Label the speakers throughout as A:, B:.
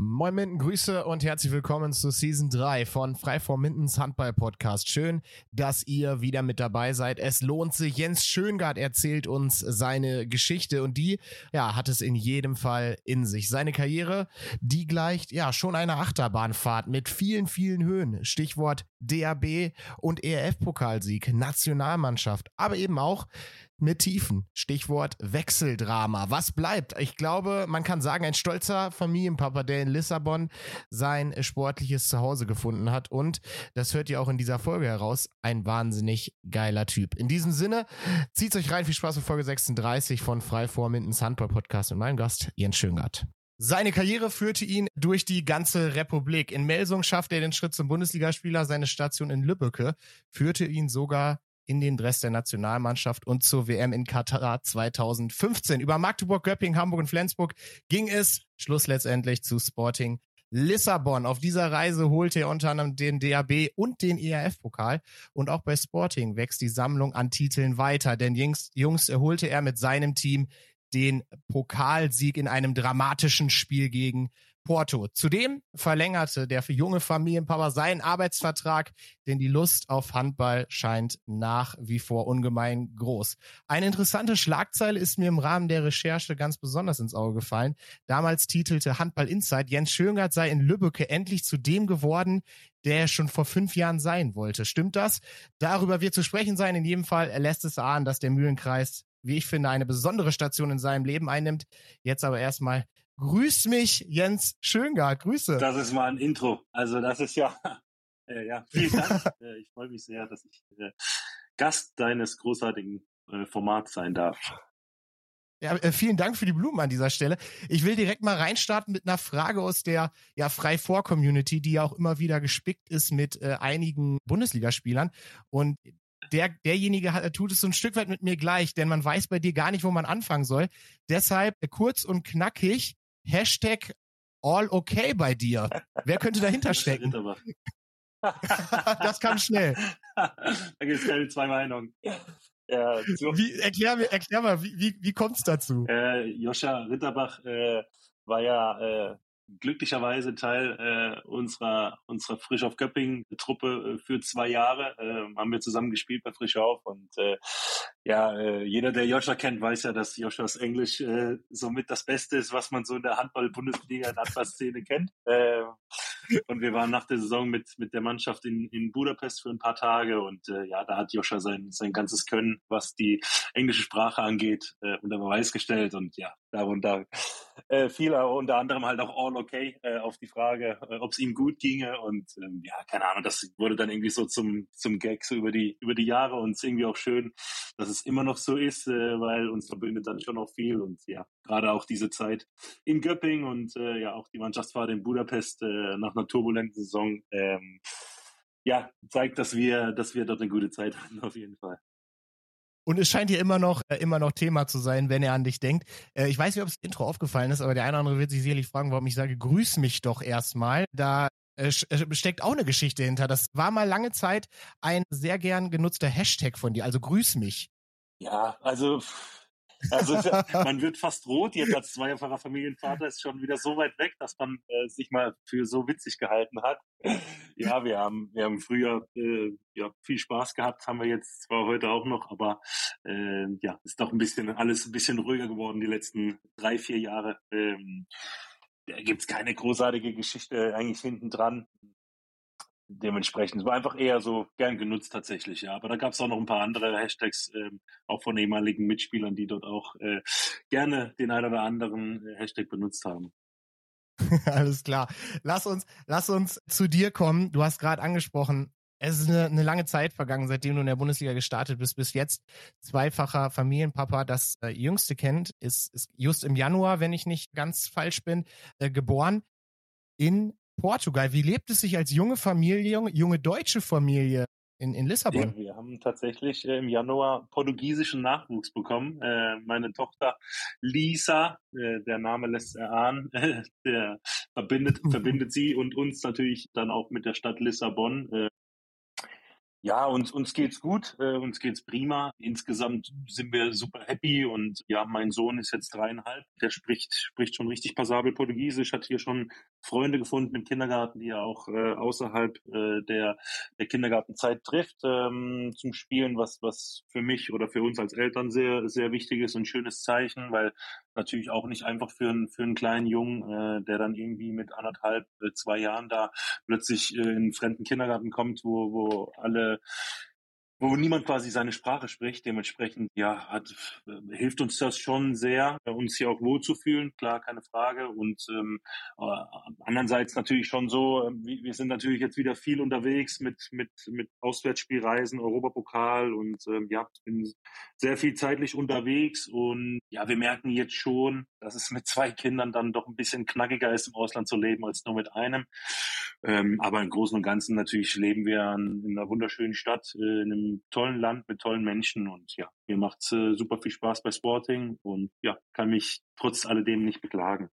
A: Moin Minden, Grüße und herzlich willkommen zu Season 3 von Frei vor Mindens Handball Podcast. Schön, dass ihr wieder mit dabei seid. Es lohnt sich. Jens Schöngard erzählt uns seine Geschichte und die, ja, hat es in jedem Fall in sich. Seine Karriere, die gleicht, ja, schon einer Achterbahnfahrt mit vielen, vielen Höhen. Stichwort DAB und ERF-Pokalsieg, Nationalmannschaft, aber eben auch mit Tiefen. Stichwort Wechseldrama. Was bleibt? Ich glaube, man kann sagen, ein stolzer Familienpapa, der in Lissabon sein sportliches Zuhause gefunden hat. Und das hört ihr auch in dieser Folge heraus. Ein wahnsinnig geiler Typ. In diesem Sinne, zieht euch rein. Viel Spaß mit Folge 36 von Frei vor Mindens Handball Podcast und mein Gast Jens Schöngart. Seine Karriere führte ihn durch die ganze Republik. In Melsung schaffte er den Schritt zum Bundesligaspieler. Seine Station in Lübbecke führte ihn sogar in den Dress der Nationalmannschaft und zur WM in Katar 2015. Über Magdeburg, Göpping, Hamburg und Flensburg ging es Schluss letztendlich zu Sporting Lissabon. Auf dieser Reise holte er unter anderem den DAB und den ERF-Pokal. Und auch bei Sporting wächst die Sammlung an Titeln weiter. Denn Jungs, Jungs erholte er mit seinem Team den Pokalsieg in einem dramatischen Spiel gegen Porto. Zudem verlängerte der junge Familienpapa seinen Arbeitsvertrag, denn die Lust auf Handball scheint nach wie vor ungemein groß. Eine interessante Schlagzeile ist mir im Rahmen der Recherche ganz besonders ins Auge gefallen. Damals titelte Handball Insight, Jens Schöngert sei in Lübbecke endlich zu dem geworden, der er schon vor fünf Jahren sein wollte. Stimmt das? Darüber wird zu sprechen sein. In jedem Fall lässt es ahnen, dass der Mühlenkreis wie ich finde, eine besondere Station in seinem Leben einnimmt. Jetzt aber erstmal Grüß mich, Jens Schöngard. Grüße.
B: Das ist mal ein Intro. Also das ist ja, äh, ja, vielen Dank. äh, ich freue mich sehr, dass ich äh, Gast deines großartigen äh, Formats sein darf.
A: Ja, äh, vielen Dank für die Blumen an dieser Stelle. Ich will direkt mal reinstarten mit einer Frage aus der ja frei vor Community, die ja auch immer wieder gespickt ist mit äh, einigen Bundesligaspielern und der, derjenige hat, tut es so ein Stück weit mit mir gleich, denn man weiß bei dir gar nicht, wo man anfangen soll. Deshalb äh, kurz und knackig, Hashtag all okay bei dir. Wer könnte dahinter stecken? das kam schnell.
B: da gibt es keine zwei Meinungen.
A: Ja, so. wie, erklär, mir, erklär mal, wie, wie, wie kommt es dazu?
B: Äh, Joscha Ritterbach äh, war ja äh, glücklicherweise Teil äh, unserer unserer Frisch auf Göpping Truppe äh, für zwei Jahre äh, haben wir zusammen gespielt bei Frisch auf und äh, ja äh, jeder der Joscha kennt weiß ja dass Joschas Englisch äh, somit das Beste ist was man so in der Handball Bundesliga in der Handballszene kennt. Äh, und wir waren nach der Saison mit mit der Mannschaft in in Budapest für ein paar Tage und äh, ja da hat Joscha sein sein ganzes Können was die englische Sprache angeht äh, unter Beweis gestellt und ja darunter äh, fiel er unter anderem halt auch all okay äh, auf die Frage, äh, ob es ihm gut ginge und ähm, ja, keine Ahnung, das wurde dann irgendwie so zum zum Gag so über die über die Jahre und es irgendwie auch schön, dass es immer noch so ist, äh, weil uns verbindet dann schon noch viel und ja, gerade auch diese Zeit in Göpping und äh, ja auch die Mannschaftsfahrt in Budapest äh, nach einer turbulenten Saison ähm, ja, zeigt, dass wir, dass wir dort eine gute Zeit hatten, auf jeden Fall.
A: Und es scheint hier immer noch, äh, immer noch Thema zu sein, wenn er an dich denkt. Äh, ich weiß nicht, ob das Intro aufgefallen ist, aber der eine oder andere wird sich sicherlich fragen, warum ich sage, grüß mich doch erstmal. Da äh, steckt auch eine Geschichte hinter. Das war mal lange Zeit ein sehr gern genutzter Hashtag von dir, also grüß mich.
B: Ja, also also man wird fast rot jetzt als zweifacher Familienvater ist schon wieder so weit weg, dass man äh, sich mal für so witzig gehalten hat. Ja, wir haben wir haben früher äh, ja viel Spaß gehabt, haben wir jetzt zwar heute auch noch, aber äh, ja ist doch ein bisschen alles ein bisschen ruhiger geworden die letzten drei vier Jahre. Ähm, da gibt's keine großartige Geschichte eigentlich hinten dran dementsprechend. Es war einfach eher so gern genutzt tatsächlich, ja. Aber da gab es auch noch ein paar andere Hashtags, ähm, auch von ehemaligen Mitspielern, die dort auch äh, gerne den einen oder anderen äh, Hashtag benutzt haben.
A: Alles klar. Lass uns, lass uns zu dir kommen. Du hast gerade angesprochen, es ist eine, eine, lange Zeit vergangen, seitdem du in der Bundesliga gestartet bist, bis jetzt zweifacher Familienpapa. Das äh, jüngste kennt, ist, ist just im Januar, wenn ich nicht ganz falsch bin, äh, geboren in Portugal. Wie lebt es sich als junge Familie, junge, deutsche Familie in, in Lissabon?
B: Wir haben tatsächlich äh, im Januar portugiesischen Nachwuchs bekommen. Äh, meine Tochter Lisa, äh, der Name lässt erahnen, der verbindet, verbindet sie und uns natürlich dann auch mit der Stadt Lissabon. Ja, uns, uns geht's gut, äh, uns geht's prima. Insgesamt sind wir super happy und ja, mein Sohn ist jetzt dreieinhalb. Der spricht, spricht schon richtig passabel Portugiesisch, hat hier schon Freunde gefunden im Kindergarten, die er auch äh, außerhalb äh, der, der Kindergartenzeit trifft ähm, zum Spielen, was, was für mich oder für uns als Eltern sehr, sehr wichtig ist und schönes Zeichen, weil natürlich auch nicht einfach für, einen für einen kleinen Jungen, äh, der dann irgendwie mit anderthalb, äh, zwei Jahren da plötzlich äh, in einen fremden Kindergarten kommt, wo, wo alle wo niemand quasi seine Sprache spricht. Dementsprechend, ja, hat, äh, hilft uns das schon sehr, uns hier auch wohlzufühlen, klar, keine Frage. Und ähm, andererseits natürlich schon so, äh, wir sind natürlich jetzt wieder viel unterwegs mit, mit, mit Auswärtsspielreisen, Europapokal und ähm, ja, bin sehr viel zeitlich unterwegs und ja, wir merken jetzt schon, dass es mit zwei Kindern dann doch ein bisschen knackiger ist, im Ausland zu leben als nur mit einem. Ähm, aber im Großen und Ganzen natürlich leben wir in einer wunderschönen Stadt, äh, in einem tollen Land mit tollen Menschen und ja, mir macht's äh, super viel Spaß bei Sporting und ja, kann mich trotz alledem nicht beklagen.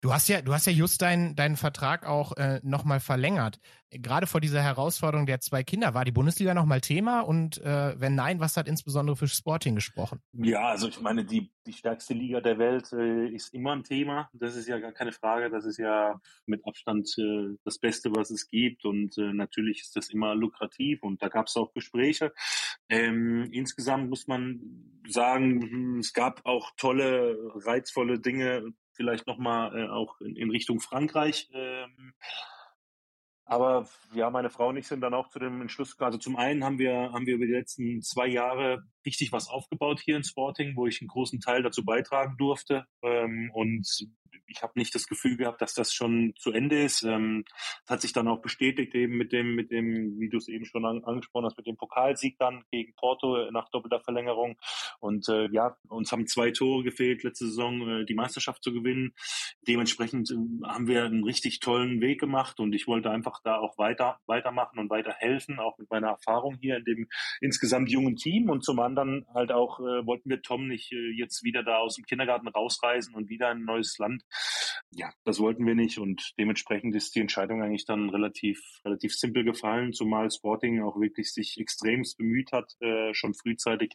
A: Du hast ja, du hast ja just deinen deinen Vertrag auch äh, nochmal verlängert. Gerade vor dieser Herausforderung der zwei Kinder, war die Bundesliga nochmal Thema? Und äh, wenn nein, was hat insbesondere für Sporting gesprochen?
B: Ja, also ich meine, die, die stärkste Liga der Welt äh, ist immer ein Thema. Das ist ja gar keine Frage. Das ist ja mit Abstand äh, das Beste, was es gibt. Und äh, natürlich ist das immer lukrativ. Und da gab es auch Gespräche. Ähm, insgesamt muss man sagen, hm, es gab auch tolle, reizvolle Dinge vielleicht nochmal äh, auch in, in, Richtung Frankreich. Ähm, aber ja, meine Frau und ich sind dann auch zu dem Entschluss gekommen. Also zum einen haben wir, haben wir über die letzten zwei Jahre richtig was aufgebaut hier in Sporting, wo ich einen großen Teil dazu beitragen durfte. Ähm, und ich habe nicht das Gefühl gehabt, dass das schon zu Ende ist. Ähm, das hat sich dann auch bestätigt eben mit dem, mit dem, wie du es eben schon an, angesprochen hast, mit dem Pokalsieg dann gegen Porto nach doppelter Verlängerung. Und äh, ja, uns haben zwei Tore gefehlt letzte Saison, äh, die Meisterschaft zu gewinnen. Dementsprechend äh, haben wir einen richtig tollen Weg gemacht und ich wollte einfach da auch weiter weitermachen und weiter helfen, auch mit meiner Erfahrung hier in dem insgesamt jungen Team. Und zum anderen halt auch äh, wollten wir Tom nicht äh, jetzt wieder da aus dem Kindergarten rausreisen und wieder in ein neues Land ja, das wollten wir nicht und dementsprechend ist die Entscheidung eigentlich dann relativ, relativ simpel gefallen, zumal Sporting auch wirklich sich extremst bemüht hat, äh, schon frühzeitig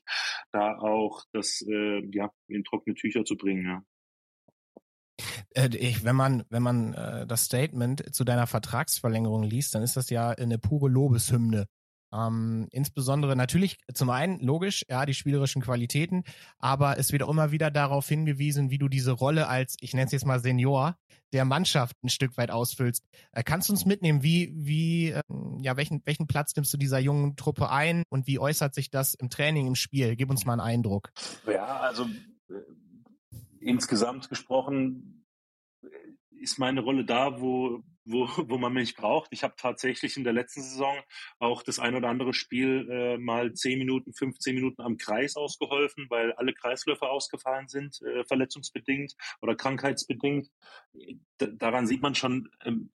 B: da auch das, äh, ja, in trockene Tücher zu bringen, ja.
A: Äh, ich, wenn man, wenn man äh, das Statement zu deiner Vertragsverlängerung liest, dann ist das ja eine pure Lobeshymne ähm, insbesondere natürlich zum einen logisch, ja, die spielerischen Qualitäten, aber es wird auch immer wieder darauf hingewiesen, wie du diese Rolle als, ich nenne es jetzt mal Senior, der Mannschaft ein Stück weit ausfüllst. Äh, kannst du uns mitnehmen, wie, wie, äh, ja, welchen, welchen Platz nimmst du dieser jungen Truppe ein und wie äußert sich das im Training, im Spiel? Gib uns mal einen Eindruck.
B: Ja, also äh, insgesamt gesprochen äh, ist meine Rolle da, wo wo, wo man mich braucht. Ich habe tatsächlich in der letzten Saison auch das ein oder andere Spiel äh, mal 10 Minuten, 15 Minuten am Kreis ausgeholfen, weil alle Kreisläufe ausgefallen sind, äh, verletzungsbedingt oder krankheitsbedingt. D daran sieht man schon, ähm,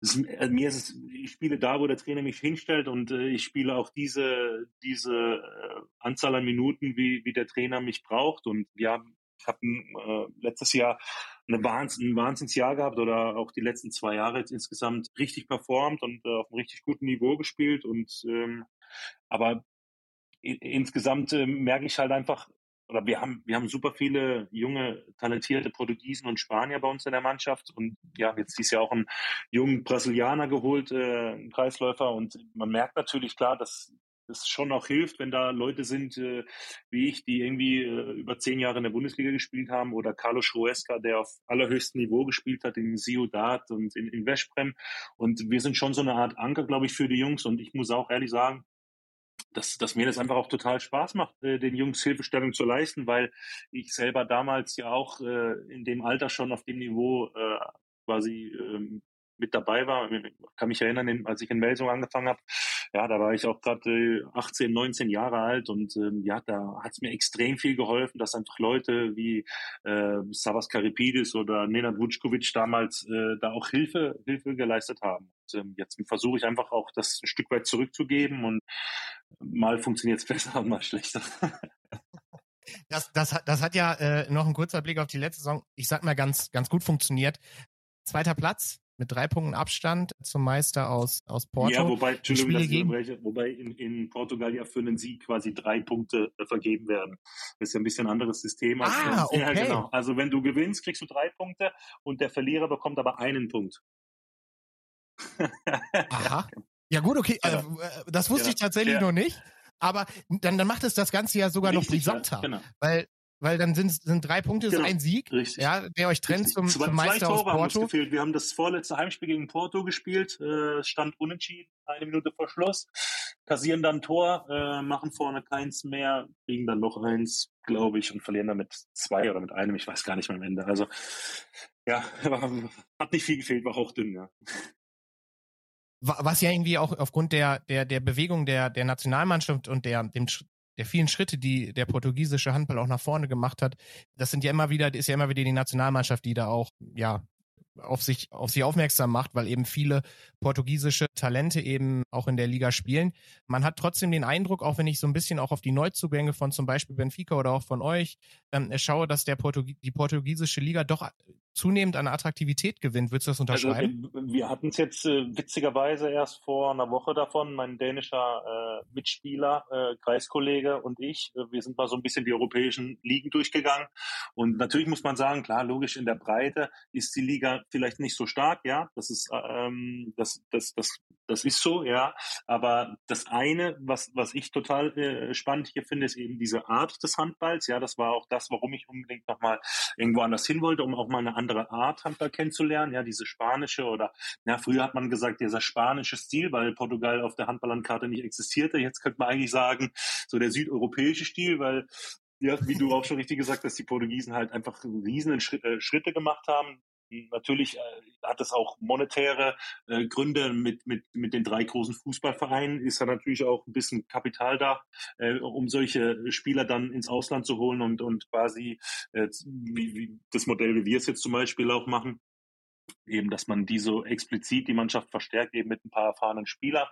B: ist, äh, mir ist es, ich spiele da, wo der Trainer mich hinstellt und äh, ich spiele auch diese, diese äh, Anzahl an Minuten, wie, wie der Trainer mich braucht. Und ja, ich habe äh, letztes Jahr eine Wahns ein Wahnsinnsjahr gehabt oder auch die letzten zwei Jahre jetzt insgesamt richtig performt und äh, auf einem richtig guten Niveau gespielt. Und ähm, aber insgesamt äh, merke ich halt einfach, oder wir haben, wir haben super viele junge, talentierte Portugiesen und Spanier bei uns in der Mannschaft. Und ja, jetzt ist ja auch ein jungen Brasilianer geholt, äh, ein Kreisläufer. Und man merkt natürlich klar, dass das schon auch hilft, wenn da Leute sind äh, wie ich, die irgendwie äh, über zehn Jahre in der Bundesliga gespielt haben oder Carlos Schroesca, der auf allerhöchstem Niveau gespielt hat in Ciudad und in, in Veszprem. Und wir sind schon so eine Art Anker, glaube ich, für die Jungs. Und ich muss auch ehrlich sagen, dass, dass mir das einfach auch total Spaß macht, äh, den Jungs Hilfestellung zu leisten, weil ich selber damals ja auch äh, in dem Alter schon auf dem Niveau äh, quasi ähm, mit dabei war. Ich kann mich erinnern, als ich in Melsung angefangen habe, ja, da war ich auch gerade 18, 19 Jahre alt und ähm, ja, da hat es mir extrem viel geholfen, dass einfach Leute wie äh, Savas Karipidis oder Nenad Vučkovic damals äh, da auch Hilfe, Hilfe geleistet haben. Und, ähm, jetzt versuche ich einfach auch das ein Stück weit zurückzugeben und mal funktioniert es besser und mal schlechter.
A: Das, das, das hat ja äh, noch ein kurzer Blick auf die letzte Saison, ich sag mal, ganz, ganz gut funktioniert. Zweiter Platz mit drei Punkten Abstand zum Meister aus, aus Porto.
B: Ja, wobei, Entschuldigung, dass ich wobei in, in Portugal ja für einen Sieg quasi drei Punkte äh, vergeben werden. Das ist ja ein bisschen anderes System.
A: Als ah, okay. Ja, genau.
B: Also wenn du gewinnst, kriegst du drei Punkte und der Verlierer bekommt aber einen Punkt.
A: Aha. Ja gut, okay. Genau. Äh, das wusste genau. ich tatsächlich ja. noch nicht. Aber dann, dann macht es das Ganze ja sogar Richtig, noch brisanter. Ja, genau. Weil weil dann sind, sind drei Punkte genau. so ein Sieg, Richtig. ja, der euch trennt zum, zwei, zum Meister zwei Tore aus Porto. Haben uns
B: gefehlt. Wir haben das vorletzte Heimspiel gegen Porto gespielt, äh, stand unentschieden, eine Minute vor Schluss, kassieren dann Tor, äh, machen vorne keins mehr, kriegen dann noch eins, glaube ich, und verlieren dann mit zwei oder mit einem, ich weiß gar nicht mehr am Ende. Also ja, hat nicht viel gefehlt, war auch dünn, ja
A: was ja irgendwie auch aufgrund der, der, der Bewegung der, der Nationalmannschaft und der, dem, der vielen Schritte, die der portugiesische Handball auch nach vorne gemacht hat, das sind ja immer wieder, ist ja immer wieder die Nationalmannschaft, die da auch, ja, auf sich, auf sich aufmerksam macht, weil eben viele portugiesische Talente eben auch in der Liga spielen. Man hat trotzdem den Eindruck, auch wenn ich so ein bisschen auch auf die Neuzugänge von zum Beispiel Benfica oder auch von euch ähm, schaue, dass der Portugie die portugiesische Liga doch zunehmend an Attraktivität gewinnt. Würdest du das also, unterschreiben?
B: Also, wir hatten es jetzt äh, witzigerweise erst vor einer Woche davon, mein dänischer äh, Mitspieler, äh, Kreiskollege und ich, äh, wir sind mal so ein bisschen die europäischen Ligen durchgegangen. Und natürlich muss man sagen, klar, logisch in der Breite ist die Liga vielleicht nicht so stark, ja, das ist, ähm, das, das, das, das ist so, ja. Aber das eine, was, was ich total äh, spannend hier finde, ist eben diese Art des Handballs. Ja, das war auch das, warum ich unbedingt nochmal irgendwo anders hin wollte, um auch mal eine andere Art Handball kennenzulernen. Ja, diese spanische oder, ja, früher hat man gesagt, dieser spanische Stil, weil Portugal auf der Handballlandkarte nicht existierte. Jetzt könnte man eigentlich sagen, so der südeuropäische Stil, weil ja, wie du auch schon richtig gesagt hast, die Portugiesen halt einfach riesen äh, Schritte gemacht haben. Natürlich äh, hat es auch monetäre äh, Gründe mit, mit, mit den drei großen Fußballvereinen. Ist da natürlich auch ein bisschen Kapital da, äh, um solche Spieler dann ins Ausland zu holen und, und quasi äh, wie, wie das Modell, wie wir es jetzt zum Beispiel auch machen, eben, dass man die so explizit die Mannschaft verstärkt, eben mit ein paar erfahrenen Spielern.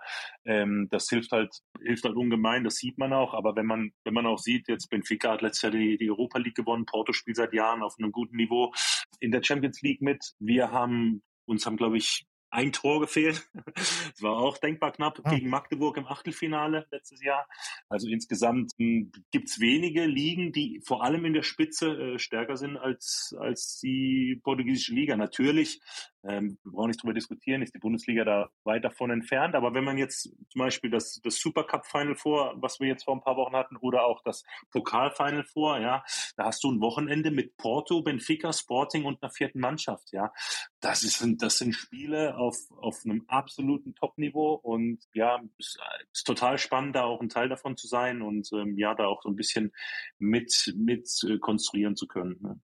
B: Ähm, das hilft halt, hilft halt ungemein, das sieht man auch. Aber wenn man, wenn man auch sieht, jetzt Benfica hat letztes Jahr die, die Europa League gewonnen, Porto spielt seit Jahren auf einem guten Niveau in der Champions League mit. Wir haben uns haben, glaube ich, ein Tor gefehlt. Es war auch denkbar knapp ah. gegen Magdeburg im Achtelfinale letztes Jahr. Also insgesamt hm, gibt's wenige Ligen, die vor allem in der Spitze äh, stärker sind als, als die portugiesische Liga. Natürlich ähm, wir brauchen nicht drüber diskutieren, ist die Bundesliga da weit davon entfernt. Aber wenn man jetzt zum Beispiel das, das Supercup Final vor, was wir jetzt vor ein paar Wochen hatten, oder auch das Pokal Final vor, ja, da hast du ein Wochenende mit Porto, Benfica, Sporting und einer vierten Mannschaft, ja. Das ist, das sind Spiele auf, auf einem absoluten Top-Niveau und ja, es ist total spannend, da auch ein Teil davon zu sein und ähm, ja, da auch so ein bisschen mit, mit äh, konstruieren zu können. Ne?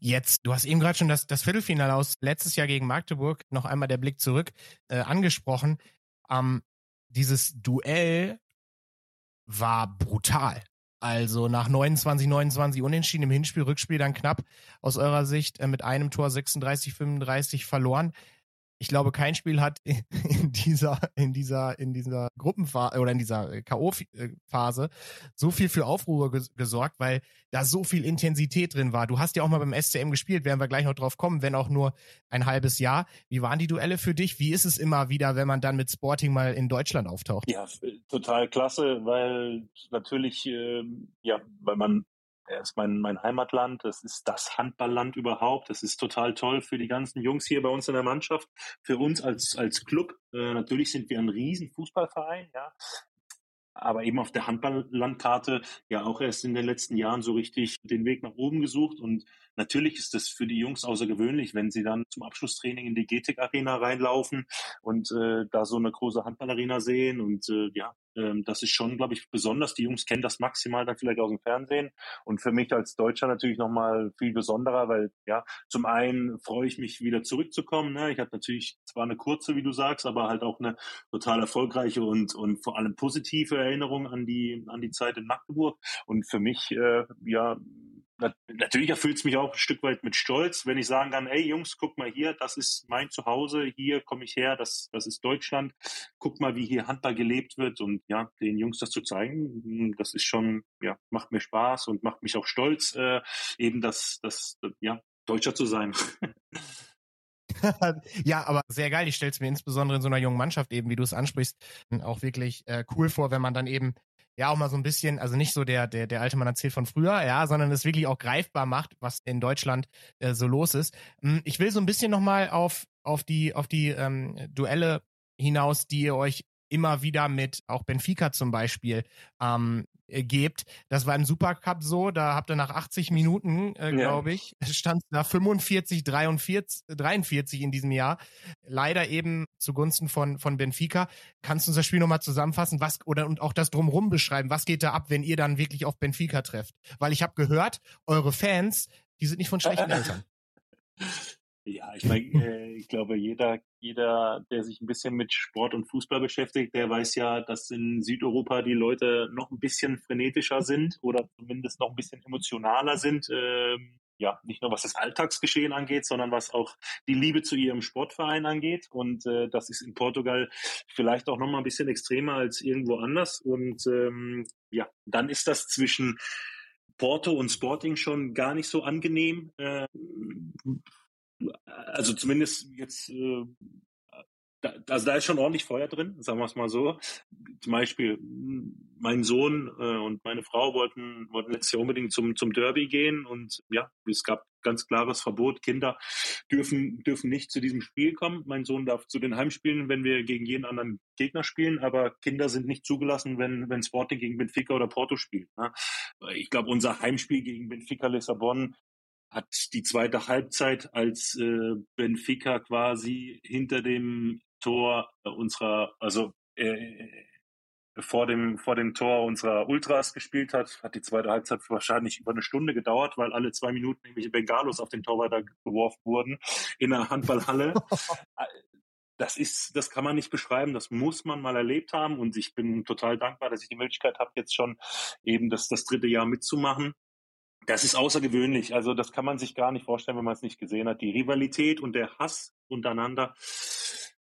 A: Jetzt, du hast eben gerade schon das, das Viertelfinale aus letztes Jahr gegen Magdeburg, noch einmal der Blick zurück, äh, angesprochen. Ähm, dieses Duell war brutal. Also nach 29, 29 Unentschieden im Hinspiel, Rückspiel dann knapp aus eurer Sicht äh, mit einem Tor 36, 35 verloren ich glaube, kein Spiel hat in dieser, in dieser, in dieser Gruppenphase oder in dieser äh, K.O.-Phase so viel für Aufruhr gesorgt, weil da so viel Intensität drin war. Du hast ja auch mal beim SCM gespielt, werden wir gleich noch drauf kommen, wenn auch nur ein halbes Jahr. Wie waren die Duelle für dich? Wie ist es immer wieder, wenn man dann mit Sporting mal in Deutschland auftaucht?
B: Ja, total klasse, weil natürlich, äh, ja, weil man er ist mein, mein Heimatland, das ist das Handballland überhaupt. Das ist total toll für die ganzen Jungs hier bei uns in der Mannschaft. Für uns als, als Club, äh, natürlich sind wir ein riesen Fußballverein, ja aber eben auf der Handballlandkarte ja auch erst in den letzten Jahren so richtig den Weg nach oben gesucht. Und natürlich ist das für die Jungs außergewöhnlich, wenn sie dann zum Abschlusstraining in die GTIC Arena reinlaufen und äh, da so eine große Handballarena sehen. Und äh, ja, ähm, das ist schon, glaube ich, besonders. Die Jungs kennen das maximal dann vielleicht aus dem Fernsehen. Und für mich als Deutscher natürlich nochmal viel besonderer, weil ja, zum einen freue ich mich wieder zurückzukommen. Ne? Ich hatte natürlich zwar eine kurze, wie du sagst, aber halt auch eine total erfolgreiche und, und vor allem positive Erinnerung an die, an die Zeit in Magdeburg. Und für mich, äh, ja, natürlich erfüllt es mich auch ein Stück weit mit Stolz, wenn ich sagen kann, ey Jungs, guck mal hier, das ist mein Zuhause, hier komme ich her, das, das ist Deutschland. Guck mal, wie hier Handball gelebt wird und ja, den Jungs das zu zeigen, das ist schon, ja, macht mir Spaß und macht mich auch stolz, äh, eben das, das, ja, Deutscher zu sein.
A: ja, aber sehr geil. Ich stelle es mir insbesondere in so einer jungen Mannschaft eben, wie du es ansprichst, auch wirklich äh, cool vor, wenn man dann eben ja auch mal so ein bisschen, also nicht so der, der, der alte Mann erzählt von früher, ja, sondern es wirklich auch greifbar macht, was in Deutschland äh, so los ist. Hm, ich will so ein bisschen nochmal auf, auf die, auf die ähm, Duelle hinaus, die ihr euch immer wieder mit auch Benfica zum Beispiel ähm, äh, gebt. Das war im Supercup so, da habt ihr nach 80 Minuten, äh, glaube ja. ich, stand da 45, 43, 43 in diesem Jahr. Leider eben zugunsten von, von Benfica. Kannst du uns das Spiel nochmal zusammenfassen, was, oder und auch das drumrum beschreiben? Was geht da ab, wenn ihr dann wirklich auf Benfica trefft? Weil ich habe gehört, eure Fans, die sind nicht von schlechten Eltern.
B: Ja, ich meine, äh, ich glaube, jeder, jeder, der sich ein bisschen mit Sport und Fußball beschäftigt, der weiß ja, dass in Südeuropa die Leute noch ein bisschen frenetischer sind oder zumindest noch ein bisschen emotionaler sind. Ähm, ja, nicht nur was das Alltagsgeschehen angeht, sondern was auch die Liebe zu ihrem Sportverein angeht. Und äh, das ist in Portugal vielleicht auch noch mal ein bisschen extremer als irgendwo anders. Und ähm, ja, dann ist das zwischen Porto und Sporting schon gar nicht so angenehm. Äh, also zumindest jetzt, äh, da, also da ist schon ordentlich Feuer drin, sagen wir es mal so. Zum Beispiel mein Sohn äh, und meine Frau wollten, wollten letztes Jahr unbedingt zum, zum Derby gehen und ja, es gab ganz klares Verbot. Kinder dürfen, dürfen nicht zu diesem Spiel kommen. Mein Sohn darf zu den Heimspielen, wenn wir gegen jeden anderen Gegner spielen, aber Kinder sind nicht zugelassen, wenn, wenn Sporting gegen Benfica oder Porto spielt. Ne? Ich glaube, unser Heimspiel gegen Benfica Lissabon hat die zweite Halbzeit, als äh, Benfica quasi hinter dem Tor äh, unserer, also äh, vor dem vor dem Tor unserer Ultras gespielt hat, hat die zweite Halbzeit wahrscheinlich über eine Stunde gedauert, weil alle zwei Minuten irgendwelche Bengalos auf den Torwart geworfen wurden in der Handballhalle. das ist, das kann man nicht beschreiben, das muss man mal erlebt haben und ich bin total dankbar, dass ich die Möglichkeit habe, jetzt schon eben das, das dritte Jahr mitzumachen. Das ist außergewöhnlich. Also das kann man sich gar nicht vorstellen, wenn man es nicht gesehen hat. Die Rivalität und der Hass untereinander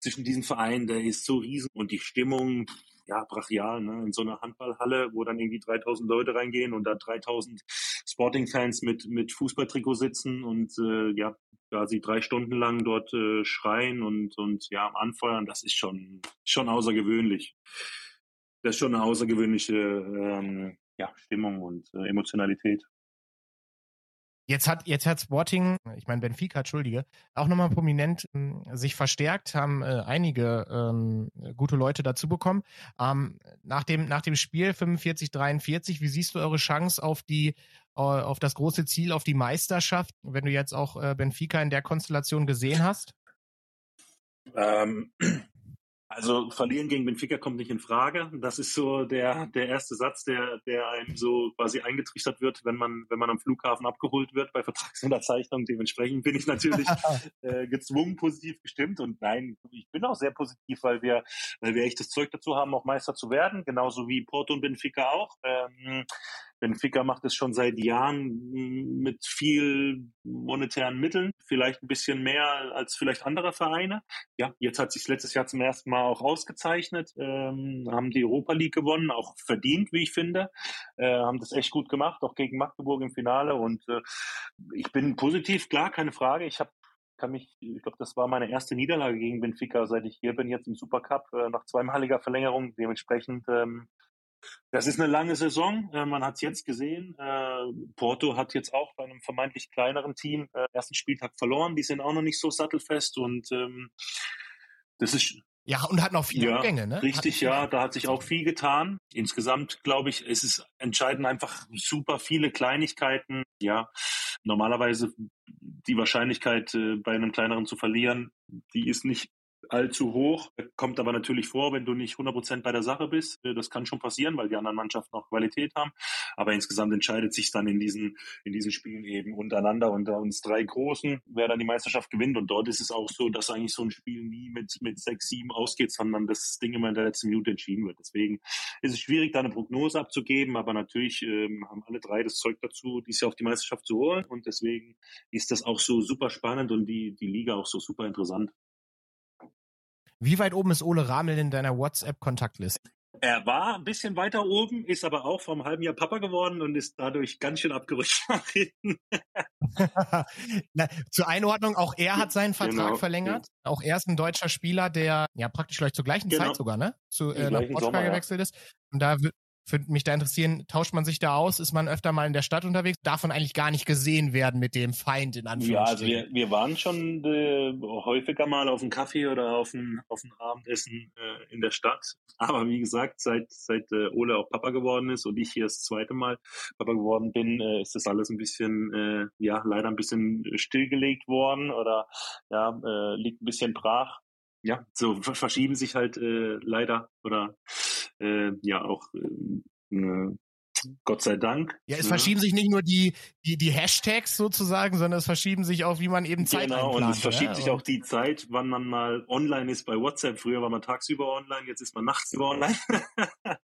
B: zwischen diesen Vereinen, der ist so riesen und die Stimmung, ja, brachial, ne? in so einer Handballhalle, wo dann irgendwie 3000 Leute reingehen und da 3000 Sporting-Fans mit, mit Fußballtrikot sitzen und äh, ja, quasi drei Stunden lang dort äh, schreien und, und ja, anfeuern, das ist schon, schon außergewöhnlich. Das ist schon eine außergewöhnliche ähm, ja, Stimmung und äh, Emotionalität.
A: Jetzt hat, jetzt hat Sporting, ich meine Benfica, entschuldige, auch nochmal prominent äh, sich verstärkt, haben äh, einige ähm, gute Leute dazu bekommen. Ähm, nach, dem, nach dem Spiel 45-43, wie siehst du eure Chance auf die äh, auf das große Ziel, auf die Meisterschaft, wenn du jetzt auch äh, Benfica in der Konstellation gesehen hast?
B: Ähm, also verlieren gegen Benfica kommt nicht in Frage. Das ist so der, der erste Satz, der, der einem so quasi eingetrichtert wird, wenn man, wenn man am Flughafen abgeholt wird bei Vertragsunterzeichnung. Dementsprechend bin ich natürlich äh, gezwungen positiv gestimmt. Und nein, ich bin auch sehr positiv, weil wir, weil wir echt das Zeug dazu haben, auch Meister zu werden, genauso wie Porto und Benfica auch. Ähm, Benfica macht es schon seit Jahren mit viel monetären Mitteln, vielleicht ein bisschen mehr als vielleicht andere Vereine. Ja, jetzt hat sich letztes Jahr zum ersten Mal auch ausgezeichnet, ähm, haben die Europa League gewonnen, auch verdient, wie ich finde, äh, haben das echt gut gemacht, auch gegen Magdeburg im Finale. Und äh, ich bin positiv, klar, keine Frage. Ich habe kann mich, ich glaube, das war meine erste Niederlage gegen Benfica, seit ich hier bin, jetzt im Supercup, äh, nach zweimaliger Verlängerung. Dementsprechend ähm, das ist eine lange Saison. Äh, man hat es jetzt gesehen. Äh, Porto hat jetzt auch bei einem vermeintlich kleineren Team äh, ersten Spieltag verloren. Die sind auch noch nicht so sattelfest und ähm, das ist
A: ja, und hat noch viele
B: ja,
A: Gänge, ne?
B: Richtig, ja, da hat sich auch viel getan. Insgesamt, glaube ich, ist es entscheidend einfach super viele Kleinigkeiten. Ja, normalerweise die Wahrscheinlichkeit, bei einem kleineren zu verlieren, die ist nicht allzu hoch. Kommt aber natürlich vor, wenn du nicht 100% bei der Sache bist. Äh, das kann schon passieren, weil die anderen Mannschaften auch Qualität haben. Aber insgesamt entscheidet sich dann in diesen, in diesen Spielen eben untereinander unter uns drei Großen, wer dann die Meisterschaft gewinnt. Und dort ist es auch so, dass eigentlich so ein Spiel nie mit, mit sechs, sieben ausgeht, sondern das Ding immer in der letzten Minute entschieden wird. Deswegen ist es schwierig, da eine Prognose abzugeben. Aber natürlich ähm, haben alle drei das Zeug dazu, dies Jahr auf die Meisterschaft zu holen. Und deswegen ist das auch so super spannend und die, die Liga auch so super interessant.
A: Wie weit oben ist Ole Ramel in deiner WhatsApp-Kontaktliste?
B: Er war ein bisschen weiter oben, ist aber auch vor einem halben Jahr Papa geworden und ist dadurch ganz schön abgerutscht nach hinten.
A: Na, zur Einordnung, auch er hat seinen Vertrag genau. verlängert. Auch er ist ein deutscher Spieler, der ja praktisch vielleicht zur gleichen genau. Zeit sogar, ne? Zu, äh, nach Portugal Sommer, gewechselt ja. ist. Und da würde mich da interessieren, tauscht man sich da aus? Ist man öfter mal in der Stadt unterwegs? Darf man eigentlich gar nicht gesehen werden mit dem Feind in Anführungsstrichen? Ja, also
B: wir, wir waren schon äh, häufiger mal auf einen Kaffee oder auf ein, auf ein Abendessen äh, in der Stadt. Aber wie gesagt, seit, seit äh, Ole auch Papa geworden ist und ich hier das zweite Mal Papa geworden bin, äh, ist das alles ein bisschen, äh, ja, leider ein bisschen stillgelegt worden oder ja, äh, liegt ein bisschen brach. Ja, so verschieben sich halt äh, leider oder äh, ja auch äh, Gott sei Dank.
A: Ja, es ja. verschieben sich nicht nur die, die, die Hashtags sozusagen, sondern es verschieben sich auch, wie man eben Zeit Genau,
B: und es verschiebt ja? sich auch die Zeit, wann man mal online ist bei WhatsApp. Früher war man tagsüber online, jetzt ist man nachts über online.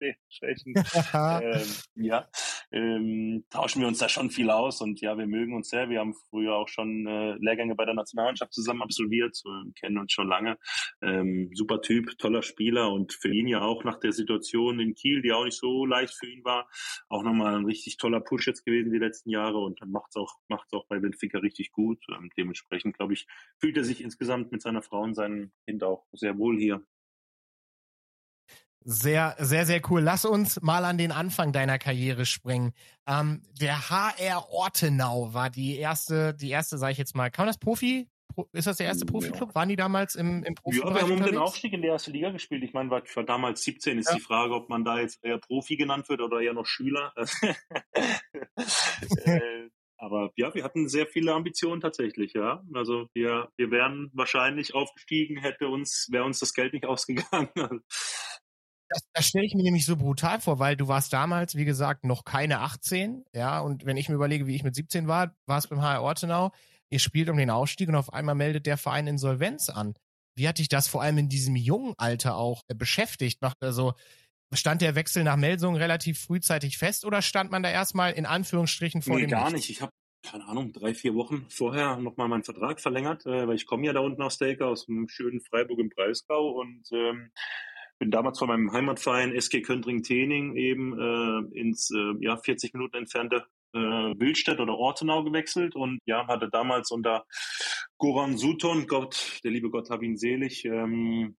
B: ähm, ja, ähm, tauschen wir uns da schon viel aus und ja, wir mögen uns sehr. Wir haben früher auch schon äh, Lehrgänge bei der Nationalmannschaft zusammen absolviert, äh, kennen uns schon lange. Ähm, super Typ, toller Spieler und für ihn ja auch nach der Situation in Kiel, die auch nicht so leicht für ihn war, auch nochmal ein richtig toller Push jetzt gewesen die letzten Jahre und dann macht's auch, macht's auch bei Benfica richtig gut. Ähm, dementsprechend, glaube ich, fühlt er sich insgesamt mit seiner Frau und seinem Kind auch sehr wohl hier.
A: Sehr, sehr, sehr cool. Lass uns mal an den Anfang deiner Karriere springen. Ähm, der HR Ortenau war die erste, die erste, sage ich jetzt mal, kann man das Profi, ist das der erste Profiklub? Ja. Waren die damals im, im
B: Profi? Ja, wir haben um den Aufstieg in die erste Liga gespielt. Ich meine, war, war damals 17. Ist ja. die Frage, ob man da jetzt eher Profi genannt wird oder eher noch Schüler. äh, aber ja, wir hatten sehr viele Ambitionen tatsächlich, ja. Also wir, wir wären wahrscheinlich aufgestiegen, hätte uns, wäre uns das Geld nicht ausgegangen.
A: Das, das stelle ich mir nämlich so brutal vor, weil du warst damals, wie gesagt, noch keine 18, ja, und wenn ich mir überlege, wie ich mit 17 war, war es beim HR Ortenau, ihr spielt um den Ausstieg und auf einmal meldet der Verein Insolvenz an. Wie hat dich das vor allem in diesem jungen Alter auch äh, beschäftigt? Also stand der Wechsel nach Melsung relativ frühzeitig fest oder stand man da erstmal in Anführungsstrichen vor
B: nee,
A: dem?
B: gar nicht. Ich habe keine Ahnung, drei, vier Wochen vorher nochmal meinen Vertrag verlängert, äh, weil ich komme ja da unten aus Delke, aus dem schönen Freiburg im Breisgau und ähm, bin damals von meinem Heimatverein SG Köntring-Tening eben äh, ins äh, ja 40 Minuten entfernte äh, Wildstedt oder Ortenau gewechselt und ja, hatte damals unter Goran Sutton, Gott, der liebe Gott hab ihn selig, ähm,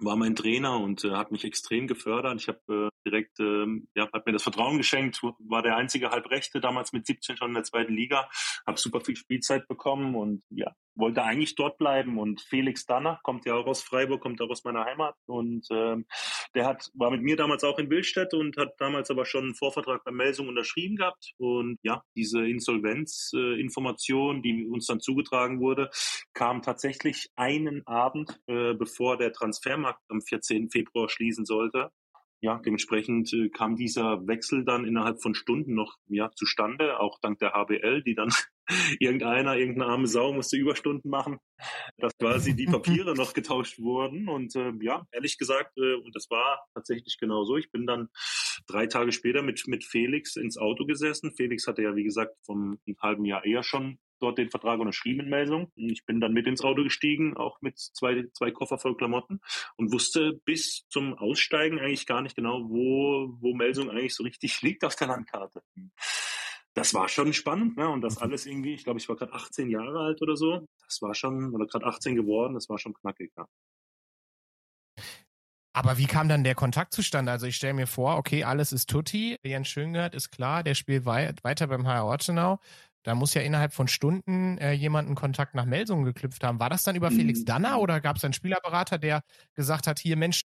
B: war mein Trainer und äh, hat mich extrem gefördert. Ich habe äh, direkt, äh, ja, hat mir das Vertrauen geschenkt, war der einzige Halbrechte damals mit 17 schon in der zweiten Liga, habe super viel Spielzeit bekommen und ja, wollte eigentlich dort bleiben und Felix Danner kommt ja auch aus Freiburg, kommt auch aus meiner Heimat und ähm, der hat war mit mir damals auch in Bildstedt und hat damals aber schon einen Vorvertrag bei Melsung unterschrieben gehabt und ja, diese Insolvenzinformation, äh, die uns dann zugetragen wurde, kam tatsächlich einen Abend, äh, bevor der Transfermarkt am 14. Februar schließen sollte ja, dementsprechend äh, kam dieser Wechsel dann innerhalb von Stunden noch ja, zustande, auch dank der HBL, die dann irgendeiner, irgendeine arme Sau musste Überstunden machen, dass quasi die Papiere noch getauscht wurden. Und äh, ja, ehrlich gesagt, äh, und das war tatsächlich genau so. Ich bin dann drei Tage später mit, mit Felix ins Auto gesessen. Felix hatte ja, wie gesagt, vom einem halben Jahr eher schon dort den Vertrag unterschrieben in Melsung. Ich bin dann mit ins Auto gestiegen, auch mit zwei, zwei Koffer voll Klamotten und wusste bis zum Aussteigen eigentlich gar nicht genau, wo, wo Melsung eigentlich so richtig liegt auf der Landkarte. Das war schon spannend, ne? Und das alles irgendwie, ich glaube, ich war gerade 18 Jahre alt oder so. Das war schon, oder gerade 18 geworden, das war schon knackig, ja.
A: Aber wie kam dann der Kontakt zustande? Also ich stelle mir vor, okay, alles ist Tutti. Jens Schöngert ist klar, der spielt wei weiter beim HR Ortenau. Da muss ja innerhalb von Stunden äh, jemanden Kontakt nach Melsungen geklüpft haben. War das dann über Felix mhm. Danner oder gab es einen Spielerberater, der gesagt hat, hier Mensch,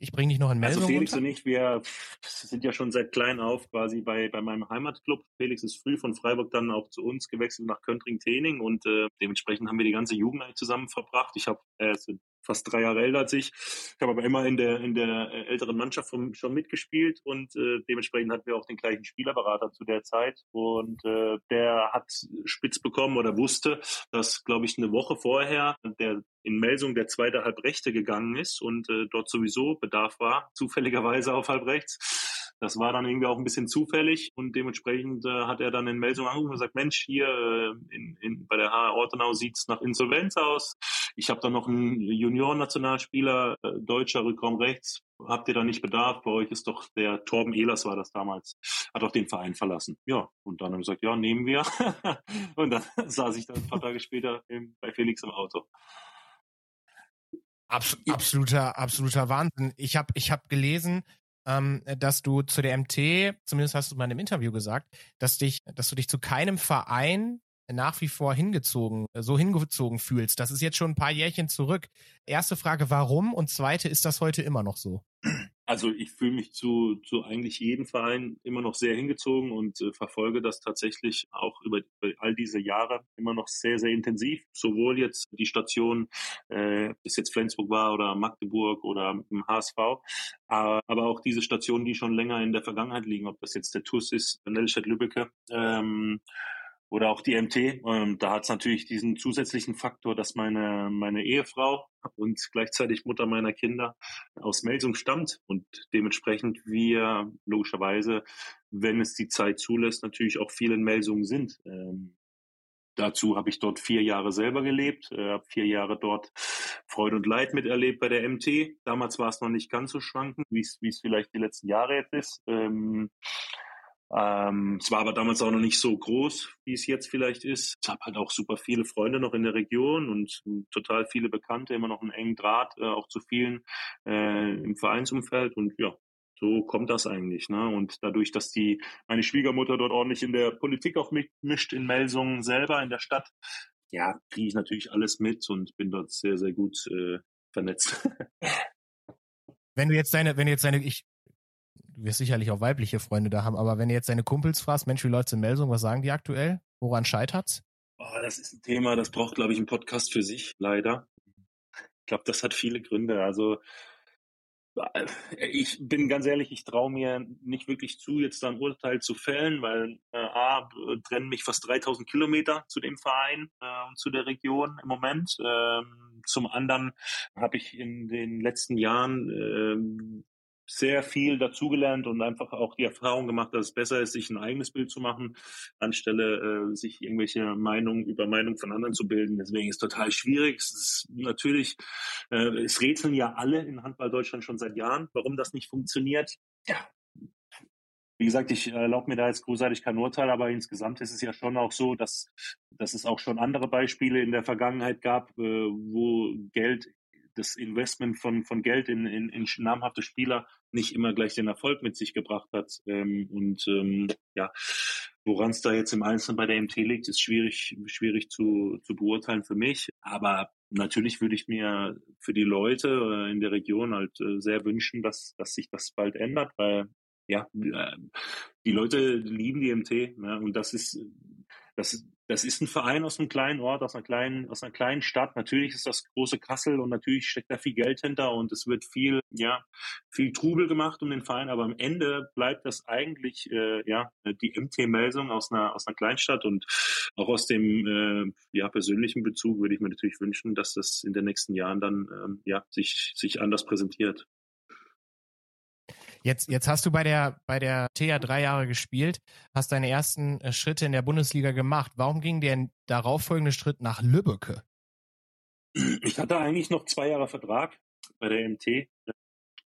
A: ich bringe dich noch in Melsungen?
B: Also Felix unter? und ich, wir sind ja schon seit klein auf quasi bei, bei meinem Heimatclub. Felix ist früh von Freiburg dann auch zu uns gewechselt nach Köntring-Tening und äh, dementsprechend haben wir die ganze Jugend eigentlich zusammen verbracht. Ich habe äh, fast drei Jahre älter als ich. Ich habe aber immer in der, in der äh, älteren Mannschaft schon mitgespielt und äh, dementsprechend hatten wir auch den gleichen Spielerberater zu der Zeit. Und äh, der hat spitz bekommen oder wusste, dass, glaube ich, eine Woche vorher der in Melsung der zweite Halbrechte gegangen ist und äh, dort sowieso Bedarf war, zufälligerweise auf Halbrechts das war dann irgendwie auch ein bisschen zufällig und dementsprechend äh, hat er dann in Melsung angerufen und gesagt, Mensch, hier äh, in, in, bei der HR Ortenau sieht's nach Insolvenz aus. Ich habe da noch einen Junioren-Nationalspieler, äh, deutscher Rückraum rechts, habt ihr da nicht Bedarf? Bei euch ist doch der Torben Ehlers war das damals, hat auch den Verein verlassen. Ja, und dann haben wir gesagt, ja, nehmen wir. und dann saß ich dann ein paar Tage später im, bei Felix im Auto.
A: Abs absoluter, absoluter Wahnsinn. Ich habe ich hab gelesen, ähm, dass du zu der MT, zumindest hast du mal in einem Interview gesagt, dass dich, dass du dich zu keinem Verein nach wie vor hingezogen, so hingezogen fühlst. Das ist jetzt schon ein paar Jährchen zurück. Erste Frage, warum? Und zweite, ist das heute immer noch so?
B: Also ich fühle mich zu, zu eigentlich jedem Verein immer noch sehr hingezogen und äh, verfolge das tatsächlich auch über, über, all diese Jahre immer noch sehr, sehr intensiv. Sowohl jetzt die Station, äh, bis jetzt Flensburg war oder Magdeburg oder im HSV, aber, aber auch diese Stationen, die schon länger in der Vergangenheit liegen, ob das jetzt der TUS ist, Nellstedt Lübbecke, ähm, oder auch die MT. Ähm, da hat es natürlich diesen zusätzlichen Faktor, dass meine, meine Ehefrau und gleichzeitig Mutter meiner Kinder aus Melsung stammt und dementsprechend wir logischerweise, wenn es die Zeit zulässt, natürlich auch viel in Melsungen sind. Ähm, dazu habe ich dort vier Jahre selber gelebt, äh, habe vier Jahre dort Freude und Leid miterlebt bei der MT. Damals war es noch nicht ganz so schwankend, wie es vielleicht die letzten Jahre jetzt ist. Ähm, ähm, es war aber damals auch noch nicht so groß, wie es jetzt vielleicht ist. Ich habe halt auch super viele Freunde noch in der Region und total viele Bekannte, immer noch einen engen Draht, äh, auch zu vielen äh, im Vereinsumfeld. Und ja, so kommt das eigentlich. Ne? Und dadurch, dass die meine Schwiegermutter dort ordentlich in der Politik auch mitmischt, in Melsungen selber, in der Stadt, ja, kriege ich natürlich alles mit und bin dort sehr, sehr gut äh, vernetzt.
A: wenn du jetzt deine, wenn du jetzt deine, ich wirst sicherlich auch weibliche Freunde da haben, aber wenn ihr jetzt deine Kumpels fragst, Mensch, wie läuft's in Melsung, was sagen die aktuell? Woran scheitert's?
B: Oh, das ist ein Thema, das braucht, glaube ich, einen Podcast für sich, leider. Ich glaube, das hat viele Gründe. Also äh, ich bin ganz ehrlich, ich traue mir nicht wirklich zu, jetzt da ein Urteil zu fällen, weil äh, A, trennen mich fast 3000 Kilometer zu dem Verein äh, und zu der Region im Moment. Ähm, zum anderen habe ich in den letzten Jahren ähm, sehr viel dazugelernt und einfach auch die Erfahrung gemacht, dass es besser ist, sich ein eigenes Bild zu machen, anstelle äh, sich irgendwelche Meinungen über Meinungen von anderen zu bilden. Deswegen ist es total schwierig. Es ist natürlich, äh, es rätseln ja alle in Handball Deutschland schon seit Jahren, warum das nicht funktioniert. Ja. Wie gesagt, ich erlaube mir da jetzt großartig kein Urteil, aber insgesamt ist es ja schon auch so, dass, dass es auch schon andere Beispiele in der Vergangenheit gab, äh, wo Geld das Investment von, von Geld in, in, in namhafte Spieler nicht immer gleich den Erfolg mit sich gebracht hat. Ähm, und ähm, ja, woran es da jetzt im Einzelnen bei der MT liegt, ist schwierig, schwierig zu, zu beurteilen für mich. Aber natürlich würde ich mir für die Leute äh, in der Region halt äh, sehr wünschen, dass, dass sich das bald ändert, weil ja, äh, die Leute lieben die MT ne? und das ist das, das ist ein Verein aus einem kleinen Ort, aus einer kleinen, aus einer kleinen Stadt. Natürlich ist das große Kassel und natürlich steckt da viel Geld hinter und es wird viel, ja, viel Trubel gemacht um den Verein, aber am Ende bleibt das eigentlich, äh, ja, die MT-Melsung aus einer, aus einer Kleinstadt und auch aus dem, äh, ja, persönlichen Bezug würde ich mir natürlich wünschen, dass das in den nächsten Jahren dann, ähm, ja, sich, sich anders präsentiert.
A: Jetzt, jetzt hast du bei der, bei der TEA drei Jahre gespielt, hast deine ersten äh, Schritte in der Bundesliga gemacht. Warum ging der darauffolgende Schritt nach Lübbecke?
B: Ich hatte eigentlich noch zwei Jahre Vertrag bei der MT.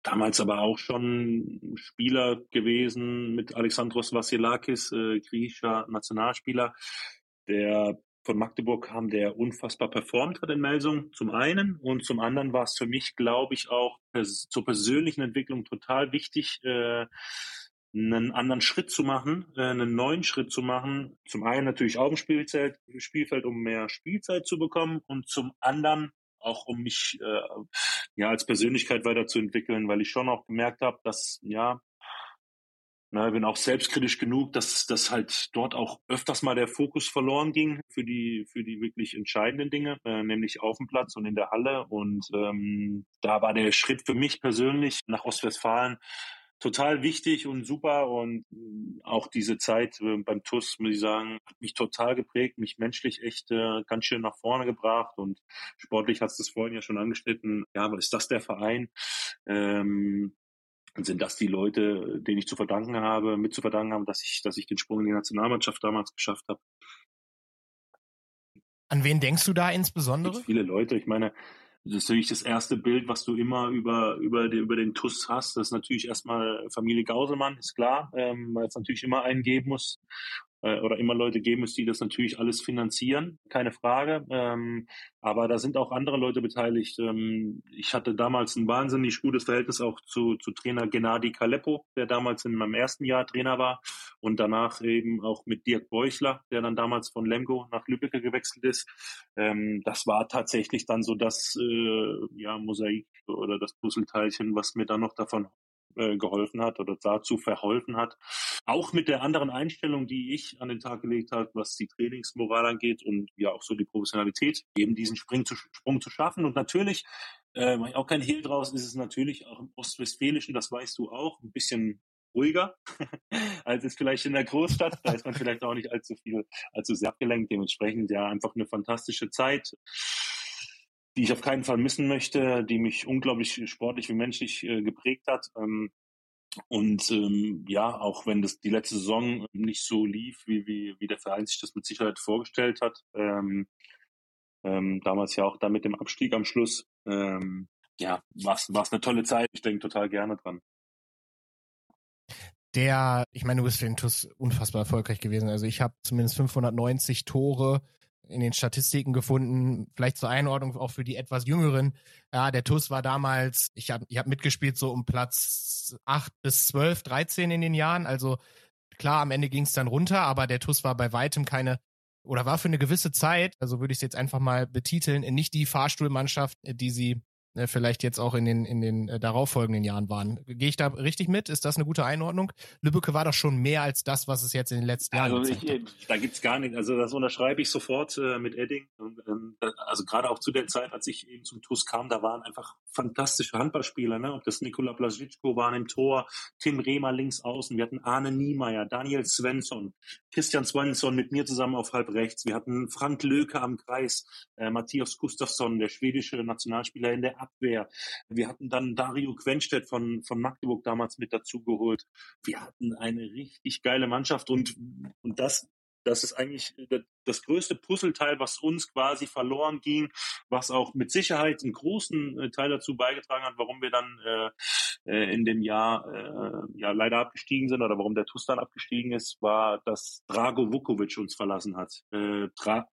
B: Damals aber auch schon Spieler gewesen mit Alexandros Vassilakis, äh, griechischer Nationalspieler, der von Magdeburg kam, der unfassbar performt hat in Melsung, zum einen. Und zum anderen war es für mich, glaube ich, auch pers zur persönlichen Entwicklung total wichtig, äh, einen anderen Schritt zu machen, äh, einen neuen Schritt zu machen. Zum einen natürlich auch im Spielfeld, Spielfeld, um mehr Spielzeit zu bekommen und zum anderen auch um mich äh, ja als Persönlichkeit weiterzuentwickeln, weil ich schon auch gemerkt habe, dass ja Ne, bin auch selbstkritisch genug, dass, dass halt dort auch öfters mal der Fokus verloren ging für die, für die wirklich entscheidenden Dinge, äh, nämlich auf dem Platz und in der Halle. Und ähm, da war der Schritt für mich persönlich nach Ostwestfalen total wichtig und super. Und äh, auch diese Zeit äh, beim TUS, muss ich sagen, hat mich total geprägt, mich menschlich echt äh, ganz schön nach vorne gebracht. Und sportlich hat es das vorhin ja schon angeschnitten. Ja, aber ist das der Verein? Ähm, sind das die Leute, denen ich zu verdanken habe, mit zu verdanken habe, dass ich, dass ich den Sprung in die Nationalmannschaft damals geschafft habe.
A: An wen denkst du da insbesondere?
B: Viele Leute. Ich meine, das ist natürlich das erste Bild, was du immer über, über, den, über den TUS hast. Das ist natürlich erstmal Familie Gauselmann, ist klar, ähm, weil es natürlich immer einen geben muss äh, oder immer Leute geben muss, die das natürlich alles finanzieren, keine Frage. Ähm, aber da sind auch andere Leute beteiligt. Ähm, ich hatte damals ein wahnsinnig gutes Verhältnis auch zu, zu Trainer Gennady Kaleppo, der damals in meinem ersten Jahr Trainer war und danach eben auch mit Dirk Beuchler, der dann damals von Lemgo nach Lübeck gewechselt ist. Ähm, das war tatsächlich dann so das äh, ja, Mosaik oder das Puzzleteilchen, was mir dann noch davon äh, geholfen hat oder dazu verholfen hat. Auch mit der anderen Einstellung, die ich an den Tag gelegt habe, was die Trainingsmoral angeht und ja auch so die Professionalität, eben diesen Sprung zu, Sprung zu schaffen. Und natürlich, äh, auch kein Hehl draus, ist es natürlich auch im Ostwestfälischen, das weißt du auch, ein bisschen ruhiger als es vielleicht in der Großstadt. Da ist man vielleicht auch nicht allzu viel, allzu sehr abgelenkt. Dementsprechend ja einfach eine fantastische Zeit die ich auf keinen Fall missen möchte, die mich unglaublich sportlich wie menschlich äh, geprägt hat. Ähm, und ähm, ja, auch wenn das die letzte Saison nicht so lief, wie, wie, wie der Verein sich das mit Sicherheit vorgestellt hat, ähm, ähm, damals ja auch da mit dem Abstieg am Schluss, ähm, ja, war es eine tolle Zeit. Ich denke total gerne dran.
A: Der, ich meine, du bist für den TUS unfassbar erfolgreich gewesen. Also ich habe zumindest 590 Tore in den Statistiken gefunden, vielleicht zur Einordnung auch für die etwas jüngeren. Ja, der TUS war damals, ich habe ich hab mitgespielt so um Platz 8 bis 12, 13 in den Jahren. Also klar, am Ende ging es dann runter, aber der TUS war bei weitem keine oder war für eine gewisse Zeit, also würde ich es jetzt einfach mal betiteln, nicht die Fahrstuhlmannschaft, die sie äh, vielleicht jetzt auch in den, in den äh, darauffolgenden Jahren waren. Gehe ich da richtig mit? Ist das eine gute Einordnung? Lübbecke war doch schon mehr als das, was es jetzt in den letzten Jahren
B: also ich, hat. Da gibt's gar nichts. Also das unterschreibe ich sofort äh, mit Edding. Und, ähm, also gerade auch zu der Zeit, als ich eben zum TUS kam, da waren einfach fantastische Handballspieler. Ne? Ob das Nikola Blasiczko waren im Tor, Tim Rehmer links außen, wir hatten Arne Niemeyer, Daniel Svensson, Christian Svensson mit mir zusammen auf halb rechts. Wir hatten Frank Löke am Kreis, äh, Matthias Gustafsson, der schwedische Nationalspieler in der Abwehr. Wir hatten dann Dario Quenstedt von, von Magdeburg damals mit dazugeholt. Wir hatten eine richtig geile Mannschaft und, und das das ist eigentlich das größte Puzzleteil, was uns quasi verloren ging, was auch mit Sicherheit einen großen äh, Teil dazu beigetragen hat, warum wir dann äh, äh, in dem Jahr äh, ja leider abgestiegen sind oder warum der TuS dann abgestiegen ist, war, dass Drago Vukovic uns verlassen hat. Äh, Dra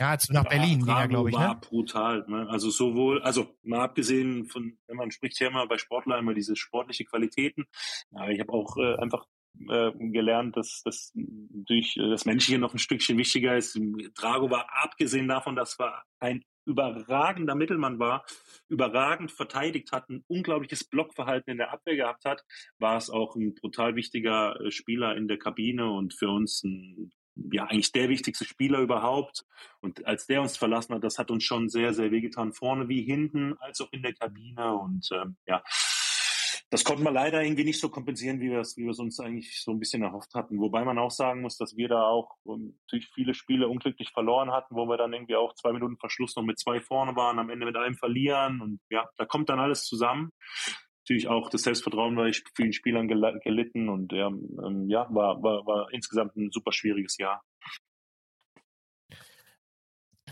A: ja, du nach Berlin ging glaube ich,
B: war ne? brutal. Ne? Also sowohl, also mal abgesehen von, wenn man spricht ja immer bei Sportler immer diese sportliche Qualitäten. Ja, ich habe auch äh, einfach äh, gelernt, dass das durch das Menschliche noch ein Stückchen wichtiger ist. Drago war abgesehen davon, dass er ein überragender Mittelmann war, überragend verteidigt hat, ein unglaubliches Blockverhalten in der Abwehr gehabt hat, war es auch ein brutal wichtiger äh, Spieler in der Kabine und für uns ein ja eigentlich der wichtigste Spieler überhaupt. Und als der uns verlassen hat, das hat uns schon sehr, sehr wehgetan, vorne wie hinten, als auch in der Kabine. Und ähm, ja, das konnten wir leider irgendwie nicht so kompensieren, wie wir es, wie uns eigentlich so ein bisschen erhofft hatten. Wobei man auch sagen muss, dass wir da auch um, natürlich viele Spiele unglücklich verloren hatten, wo wir dann irgendwie auch zwei Minuten Verschluss noch mit zwei vorne waren, am Ende mit einem verlieren. Und ja, da kommt dann alles zusammen natürlich auch das Selbstvertrauen bei vielen Spielern gelitten und ähm, ja, war, war, war insgesamt ein super schwieriges Jahr.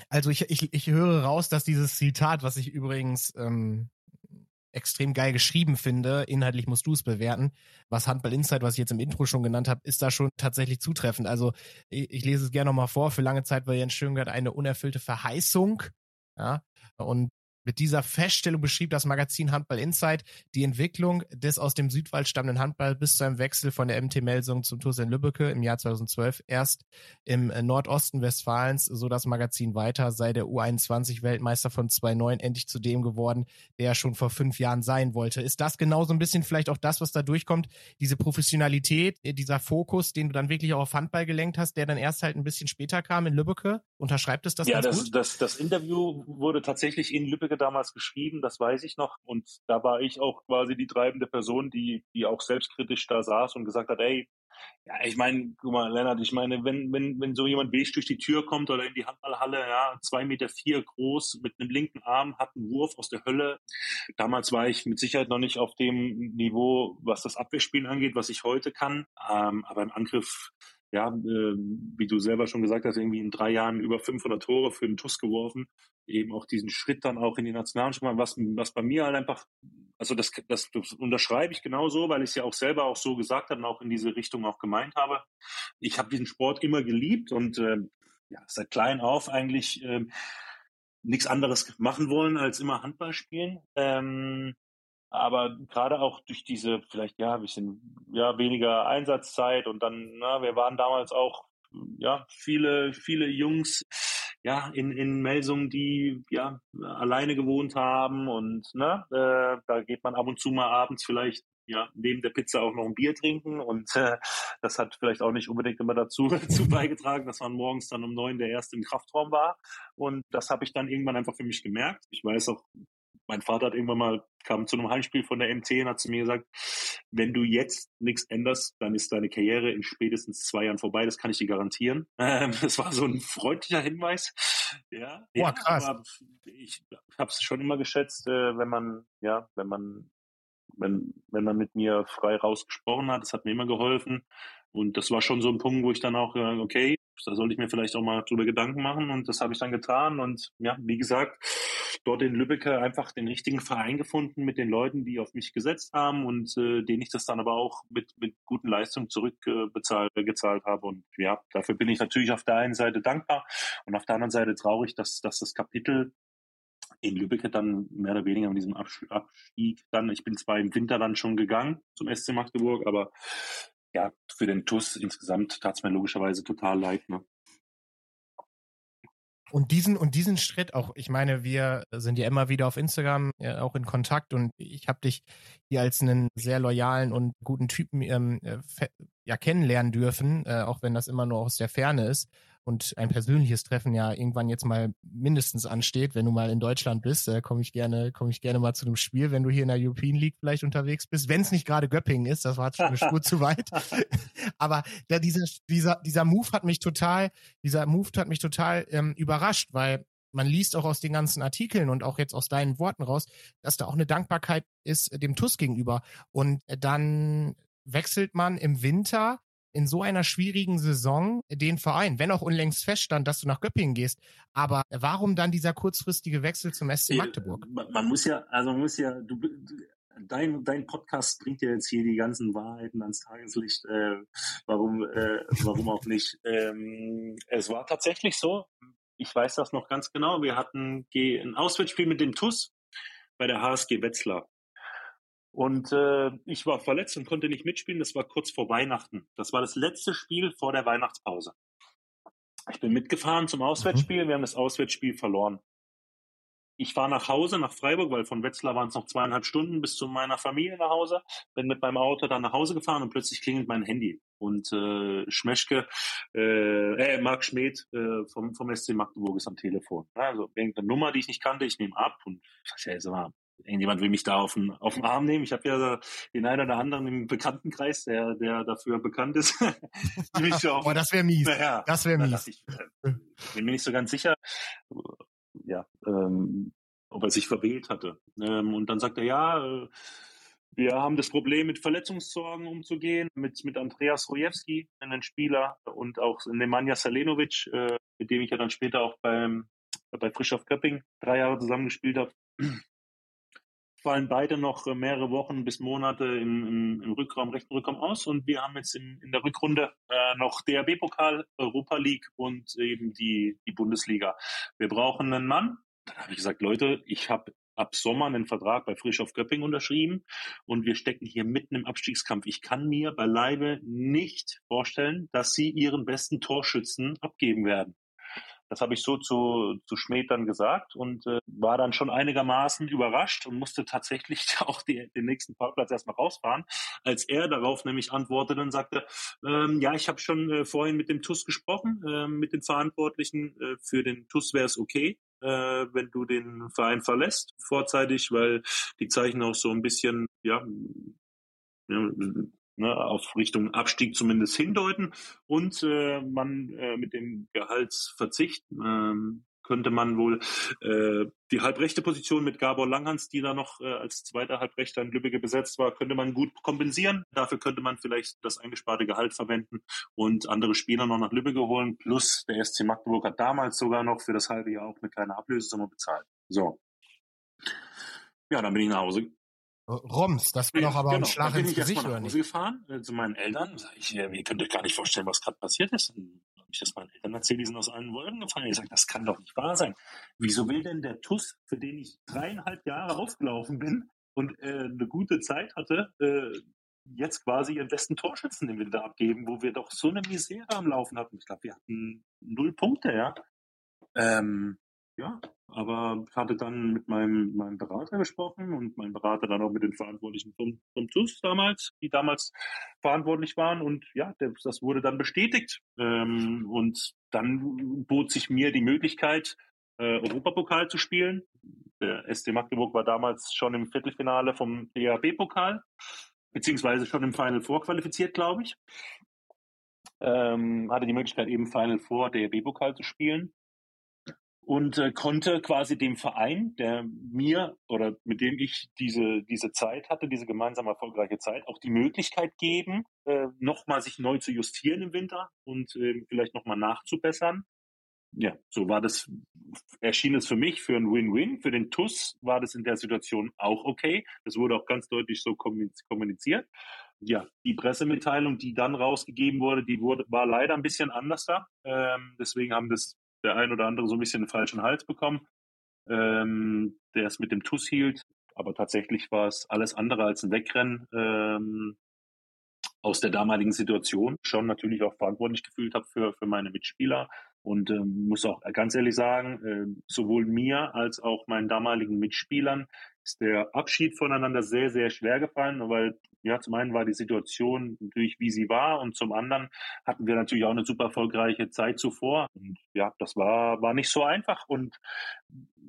A: Also ich, ich, ich höre raus, dass dieses Zitat, was ich übrigens ähm, extrem geil geschrieben finde, inhaltlich musst du es bewerten, was Handball Insight, was ich jetzt im Intro schon genannt habe, ist da schon tatsächlich zutreffend. Also ich, ich lese es gerne nochmal vor. Für lange Zeit war Jens Schöngert eine unerfüllte Verheißung. Ja, und mit dieser Feststellung beschrieb das Magazin Handball Insight die Entwicklung des aus dem Südwald stammenden Handball bis zu einem Wechsel von der MT Melsung zum TuS in Lübbecke im Jahr 2012 erst im äh, Nordosten Westfalens, so das Magazin weiter, sei der U21 Weltmeister von 2009 endlich zu dem geworden, der er schon vor fünf Jahren sein wollte. Ist das genau so ein bisschen vielleicht auch das, was da durchkommt? Diese Professionalität, äh, dieser Fokus, den du dann wirklich auch auf Handball gelenkt hast, der dann erst halt ein bisschen später kam in Lübbecke? Unterschreibt es das
B: ja, das? Das, das Interview wurde tatsächlich in Lübbecke damals geschrieben, das weiß ich noch. Und da war ich auch quasi die treibende Person, die, die auch selbstkritisch da saß und gesagt hat, ey, ja, ich meine, guck mal, Lennart, ich meine, wenn, wenn, wenn so jemand weg durch die Tür kommt oder in die Handballhalle, ja, zwei Meter vier groß, mit einem linken Arm, hat einen Wurf aus der Hölle. Damals war ich mit Sicherheit noch nicht auf dem Niveau, was das Abwehrspielen angeht, was ich heute kann. Ähm, aber im Angriff ja, äh, wie du selber schon gesagt hast, irgendwie in drei Jahren über 500 Tore für den TUS geworfen, eben auch diesen Schritt dann auch in die Nationalmannschaft, was, was bei mir halt einfach, also das, das, das unterschreibe ich genauso, weil ich es ja auch selber auch so gesagt habe und auch in diese Richtung auch gemeint habe. Ich habe diesen Sport immer geliebt und äh, ja, seit klein auf eigentlich äh, nichts anderes machen wollen als immer Handball spielen. Ähm, aber gerade auch durch diese vielleicht ja ein bisschen ja weniger Einsatzzeit und dann na, wir waren damals auch ja viele viele Jungs ja in in Melsungen die ja alleine gewohnt haben und ne äh, da geht man ab und zu mal abends vielleicht ja neben der Pizza auch noch ein Bier trinken und äh, das hat vielleicht auch nicht unbedingt immer dazu, dazu beigetragen, dass man morgens dann um neun der erste im Kraftraum war und das habe ich dann irgendwann einfach für mich gemerkt. Ich weiß auch mein Vater hat irgendwann mal, kam zu einem Heimspiel von der MT und hat zu mir gesagt, wenn du jetzt nichts änderst, dann ist deine Karriere in spätestens zwei Jahren vorbei, das kann ich dir garantieren. Ähm, das war so ein freundlicher Hinweis. Ja, Boah, ja krass. ich habe es schon immer geschätzt, äh, wenn man, ja, wenn man, wenn, wenn man mit mir frei rausgesprochen hat, das hat mir immer geholfen. Und das war schon so ein Punkt, wo ich dann auch, äh, okay, da sollte ich mir vielleicht auch mal drüber Gedanken machen und das habe ich dann getan und ja, wie gesagt, dort in Lübeck einfach den richtigen Verein gefunden mit den Leuten, die auf mich gesetzt haben und äh, denen ich das dann aber auch mit, mit guten Leistungen zurückbezahlt äh, gezahlt habe und ja, dafür bin ich natürlich auf der einen Seite dankbar und auf der anderen Seite traurig, dass, dass das Kapitel in Lübeck dann mehr oder weniger mit diesem Abstieg dann, ich bin zwar im Winter dann schon gegangen zum SC Magdeburg, aber ja, für den TUS insgesamt tat es mir logischerweise total leid. Ne?
A: Und diesen und diesen Schritt auch, ich meine, wir sind ja immer wieder auf Instagram ja, auch in Kontakt und ich habe dich hier als einen sehr loyalen und guten Typen ähm, äh, ja kennenlernen dürfen, äh, auch wenn das immer nur aus der Ferne ist und ein persönliches Treffen ja irgendwann jetzt mal mindestens ansteht, wenn du mal in Deutschland bist, äh, komme ich gerne, komme ich gerne mal zu dem Spiel, wenn du hier in der European League vielleicht unterwegs bist, wenn es nicht gerade Göppingen ist, das war schon eine Spur zu weit. Aber da dieser, dieser, dieser Move hat mich total, dieser Move hat mich total ähm, überrascht, weil man liest auch aus den ganzen Artikeln und auch jetzt aus deinen Worten raus, dass da auch eine Dankbarkeit ist dem TUS gegenüber. Und dann wechselt man im Winter in so einer schwierigen Saison den Verein, wenn auch unlängst feststand, dass du nach Göppingen gehst. Aber warum dann dieser kurzfristige Wechsel zum SC Magdeburg?
B: Man, man muss ja, also man muss ja, du, dein, dein Podcast bringt ja jetzt hier die ganzen Wahrheiten ans Tageslicht. Äh, warum, äh, warum auch nicht? Ähm, es war tatsächlich so. Ich weiß das noch ganz genau. Wir hatten ein Auswärtsspiel mit dem TUS bei der HSG Wetzlar. Und äh, ich war verletzt und konnte nicht mitspielen. Das war kurz vor Weihnachten. Das war das letzte Spiel vor der Weihnachtspause. Ich bin mitgefahren zum Auswärtsspiel. Mhm. Wir haben das Auswärtsspiel verloren. Ich fahre nach Hause, nach Freiburg, weil von Wetzlar waren es noch zweieinhalb Stunden bis zu meiner Familie nach Hause. Bin mit meinem Auto dann nach Hause gefahren und plötzlich klingelt mein Handy. Und äh, Schmeschke, äh, äh, Marc Schmidt äh, vom, vom SC Magdeburg ist am Telefon. Also irgendeine Nummer, die ich nicht kannte, ich nehme ab und ich sag, ja, mal, irgendjemand will mich da auf den, auf den Arm nehmen. Ich habe ja den einen oder anderen im Bekanntenkreis, der, der dafür bekannt ist.
A: oh, das wäre mies. Naja, das wäre mies. Ich
B: äh, bin mir nicht so ganz sicher, ja, ähm, ob er sich verwählt hatte. Ähm, und dann sagt er, ja, äh, wir haben das Problem, mit Verletzungssorgen umzugehen, mit, mit Andreas Rojewski, einen Spieler, und auch Nemanja Salenovic, äh, mit dem ich ja dann später auch beim, bei Frischhoff Köpping drei Jahre zusammengespielt habe fallen beide noch äh, mehrere Wochen bis Monate im, im, Rückraum, rechten Rückraum aus. Und wir haben jetzt in, in der Rückrunde äh, noch DRB-Pokal, Europa League und eben die, die Bundesliga. Wir brauchen einen Mann. Dann habe ich gesagt, Leute, ich habe ab Sommer einen Vertrag bei Frisch auf Göpping unterschrieben und wir stecken hier mitten im Abstiegskampf. Ich kann mir beileibe nicht vorstellen, dass sie ihren besten Torschützen abgeben werden. Das habe ich so zu, zu Schmidt dann gesagt und äh, war dann schon einigermaßen überrascht und musste tatsächlich auch die, den nächsten Parkplatz erstmal rausfahren, als er darauf nämlich antwortete und sagte, ähm, ja, ich habe schon äh, vorhin mit dem TUS gesprochen, äh, mit den Verantwortlichen. Äh, für den TUS wäre es okay, äh, wenn du den Verein verlässt, vorzeitig, weil die Zeichen auch so ein bisschen, ja, ja ne, auf Richtung Abstieg zumindest hindeuten und äh, man äh, mit dem Gehaltsverzicht ähm, könnte man wohl äh, die halbrechte Position mit Gabor Langhans, die da noch äh, als zweiter Halbrechter in Lübbecke besetzt war, könnte man gut kompensieren. Dafür könnte man vielleicht das eingesparte Gehalt verwenden und andere Spieler noch nach Lübbecke holen. Plus der SC Magdeburg hat damals sogar noch für das halbe Jahr auch eine kleine Ablösesumme bezahlt. So. Ja, dann bin ich nach Hause
A: Roms, das war doch aber genau, ein Schlag ins Gesicht,
B: oder nicht? gefahren äh, zu meinen Eltern. Ich, ihr könnt euch gar nicht vorstellen, was gerade passiert ist. Und habe ich das meinen Eltern erzählt, die sind aus allen Wolken gefallen. Ich sage, das kann doch nicht wahr sein. Wieso will denn der TUS, für den ich dreieinhalb Jahre aufgelaufen bin und äh, eine gute Zeit hatte, äh, jetzt quasi ihren besten Torschützen im Winter abgeben, wo wir doch so eine Misere am Laufen hatten. Ich glaube, wir hatten null Punkte, ja. Ähm, ja, aber ich hatte dann mit meinem, meinem Berater gesprochen und mein Berater dann auch mit den Verantwortlichen vom, vom TUS damals, die damals verantwortlich waren. Und ja, das wurde dann bestätigt. Ähm, und dann bot sich mir die Möglichkeit, äh, Europapokal zu spielen. Der SC Magdeburg war damals schon im Viertelfinale vom DAB-Pokal, beziehungsweise schon im Final Four qualifiziert, glaube ich. Ähm, hatte die Möglichkeit, eben Final Four DAB-Pokal zu spielen und äh, konnte quasi dem Verein, der mir oder mit dem ich diese, diese Zeit hatte, diese gemeinsam erfolgreiche Zeit, auch die Möglichkeit geben, äh, nochmal sich neu zu justieren im Winter und äh, vielleicht nochmal nachzubessern. Ja, so war das, erschien es für mich für ein Win-Win. Für den TUS war das in der Situation auch okay. Das wurde auch ganz deutlich so kommuniziert. Ja, die Pressemitteilung, die dann rausgegeben wurde, die wurde, war leider ein bisschen anders da. Ähm, deswegen haben das der ein oder andere so ein bisschen den falschen Hals bekommen, ähm, der es mit dem Tuss hielt. Aber tatsächlich war es alles andere als ein Wegrennen ähm, aus der damaligen Situation. Schon natürlich auch verantwortlich gefühlt habe für, für meine Mitspieler. Und ähm, muss auch ganz ehrlich sagen, äh, sowohl mir als auch meinen damaligen Mitspielern ist der Abschied voneinander sehr, sehr schwer gefallen, weil ja, zum einen war die Situation natürlich, wie sie war, und zum anderen hatten wir natürlich auch eine super erfolgreiche Zeit zuvor. Und ja, das war, war nicht so einfach. Und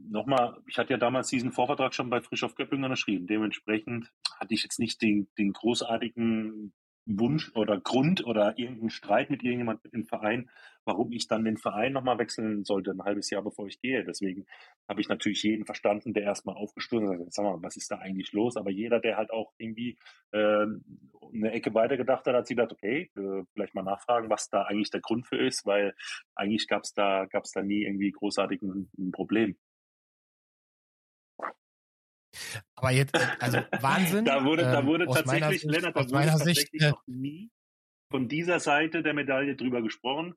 B: nochmal, ich hatte ja damals diesen Vorvertrag schon bei Frisch auf Göppingen unterschrieben. Dementsprechend hatte ich jetzt nicht den, den großartigen Wunsch oder Grund oder irgendeinen Streit mit irgendjemandem im Verein, warum ich dann den Verein nochmal wechseln sollte, ein halbes Jahr bevor ich gehe. Deswegen habe ich natürlich jeden verstanden, der erstmal aufgestoßen hat, sag mal, was ist da eigentlich los? Aber jeder, der halt auch irgendwie äh, eine Ecke weiter gedacht hat, hat sich gedacht, okay, äh, vielleicht mal nachfragen, was da eigentlich der Grund für ist, weil eigentlich gab es da, gab's da nie irgendwie großartig ein, ein Problem.
A: Aber jetzt, also Wahnsinn.
B: da wurde, da ähm, wurde ähm, tatsächlich,
A: meiner,
B: Lennart, da
A: wurde tatsächlich
B: Sicht, noch nie von dieser Seite der Medaille drüber gesprochen.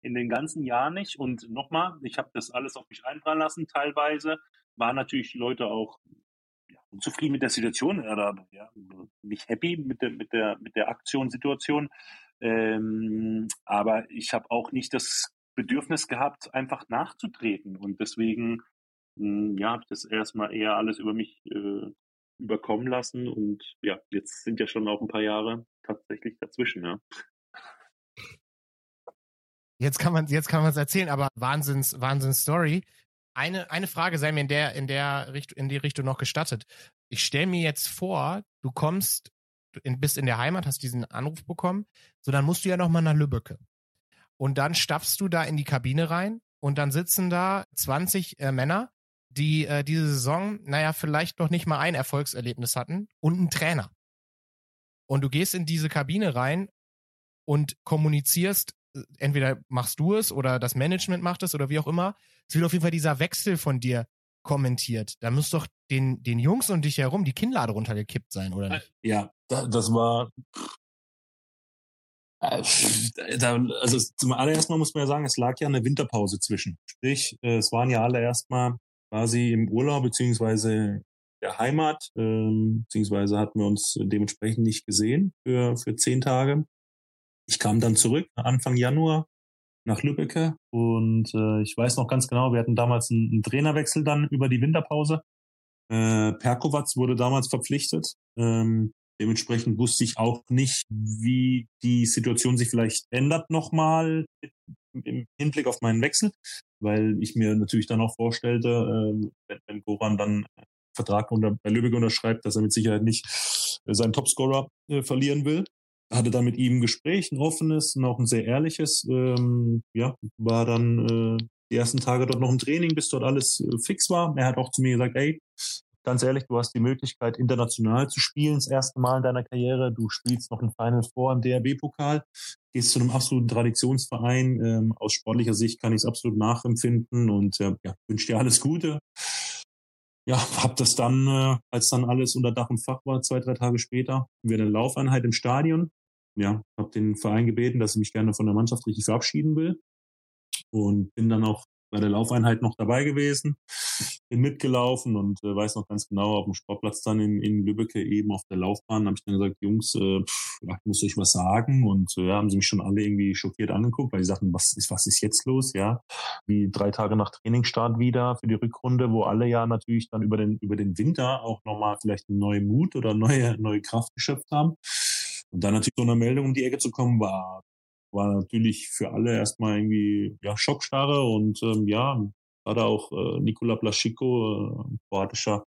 B: In den ganzen Jahren nicht. Und nochmal, ich habe das alles auf mich einprallen lassen, teilweise. Waren natürlich Leute auch ja, unzufrieden mit der Situation oder ja, nicht happy mit der, mit der, mit der Aktionssituation. Ähm, aber ich habe auch nicht das Bedürfnis gehabt, einfach nachzutreten. Und deswegen ja, habe ich das erstmal eher alles über mich äh, überkommen lassen. Und ja, jetzt sind ja schon auch ein paar Jahre tatsächlich dazwischen, ja.
A: Jetzt kann man jetzt kann man es erzählen, aber Wahnsinns Wahnsinns Story. Eine eine Frage sei mir in der in der Richtung in die Richtung noch gestattet. Ich stelle mir jetzt vor, du kommst du bist in der Heimat, hast diesen Anruf bekommen, so dann musst du ja noch mal nach Lübbecke. Und dann stapfst du da in die Kabine rein und dann sitzen da 20 äh, Männer die äh, diese Saison, naja, vielleicht noch nicht mal ein Erfolgserlebnis hatten und einen Trainer. Und du gehst in diese Kabine rein und kommunizierst, äh, entweder machst du es oder das Management macht es oder wie auch immer. Es wird auf jeden Fall dieser Wechsel von dir kommentiert. Da muss doch den, den Jungs und dich herum die Kinnlade runtergekippt sein, oder nicht?
B: Ja, das war. Äh, also zum allerersten Mal muss man ja sagen, es lag ja eine Winterpause zwischen. Sprich, äh, es waren ja alle erstmal quasi im Urlaub beziehungsweise der Heimat, ähm, beziehungsweise hatten wir uns dementsprechend nicht gesehen für, für zehn Tage. Ich kam dann zurück Anfang Januar nach Lübbecke und äh, ich weiß noch ganz genau, wir hatten damals einen, einen Trainerwechsel dann über die Winterpause. Äh, Perkovac wurde damals verpflichtet. Ähm, dementsprechend wusste ich auch nicht, wie die Situation sich vielleicht ändert nochmal im Hinblick auf meinen Wechsel weil ich mir natürlich dann auch vorstellte, äh, wenn, wenn Goran dann Vertrag unter, bei Lübeck unterschreibt, dass er mit Sicherheit nicht äh, seinen Topscorer äh, verlieren will. Hatte dann mit ihm ein Gespräch, ein offenes und auch ein sehr ehrliches. Ähm, ja, war dann äh, die ersten Tage dort noch im Training, bis dort alles äh, fix war. Er hat auch zu mir gesagt, ey, ganz ehrlich, du hast die Möglichkeit, international zu spielen, das erste Mal in deiner Karriere. Du spielst noch ein Final Four im DRB-Pokal, gehst zu einem absoluten Traditionsverein. Ähm, aus sportlicher Sicht kann ich es absolut nachempfinden und äh, ja, wünsche dir alles Gute. Ja, hab das dann, äh, als dann alles unter Dach und Fach war, zwei, drei Tage später, wir eine Laufeinheit im Stadion. Ja, habe den Verein gebeten, dass ich mich gerne von der Mannschaft richtig verabschieden will und bin dann auch bei der Laufeinheit noch dabei gewesen, bin mitgelaufen und äh, weiß noch ganz genau, auf dem Sportplatz dann in, in Lübbecke eben auf der Laufbahn, habe ich dann gesagt, Jungs, äh, pff, ja, ich muss euch was sagen. Und äh, haben sie mich schon alle irgendwie schockiert angeguckt, weil sie sagten, was ist, was ist jetzt los, ja, wie drei Tage nach Trainingsstart wieder für die Rückrunde, wo alle ja natürlich dann über den, über den Winter auch nochmal vielleicht einen neuen Mut oder neue, neue Kraft geschöpft haben. Und dann natürlich so eine Meldung um die Ecke zu kommen, war war natürlich für alle erstmal irgendwie ja, Schockstarre und ähm, ja, gerade auch äh, Nikola Plaschiko, äh, kroatischer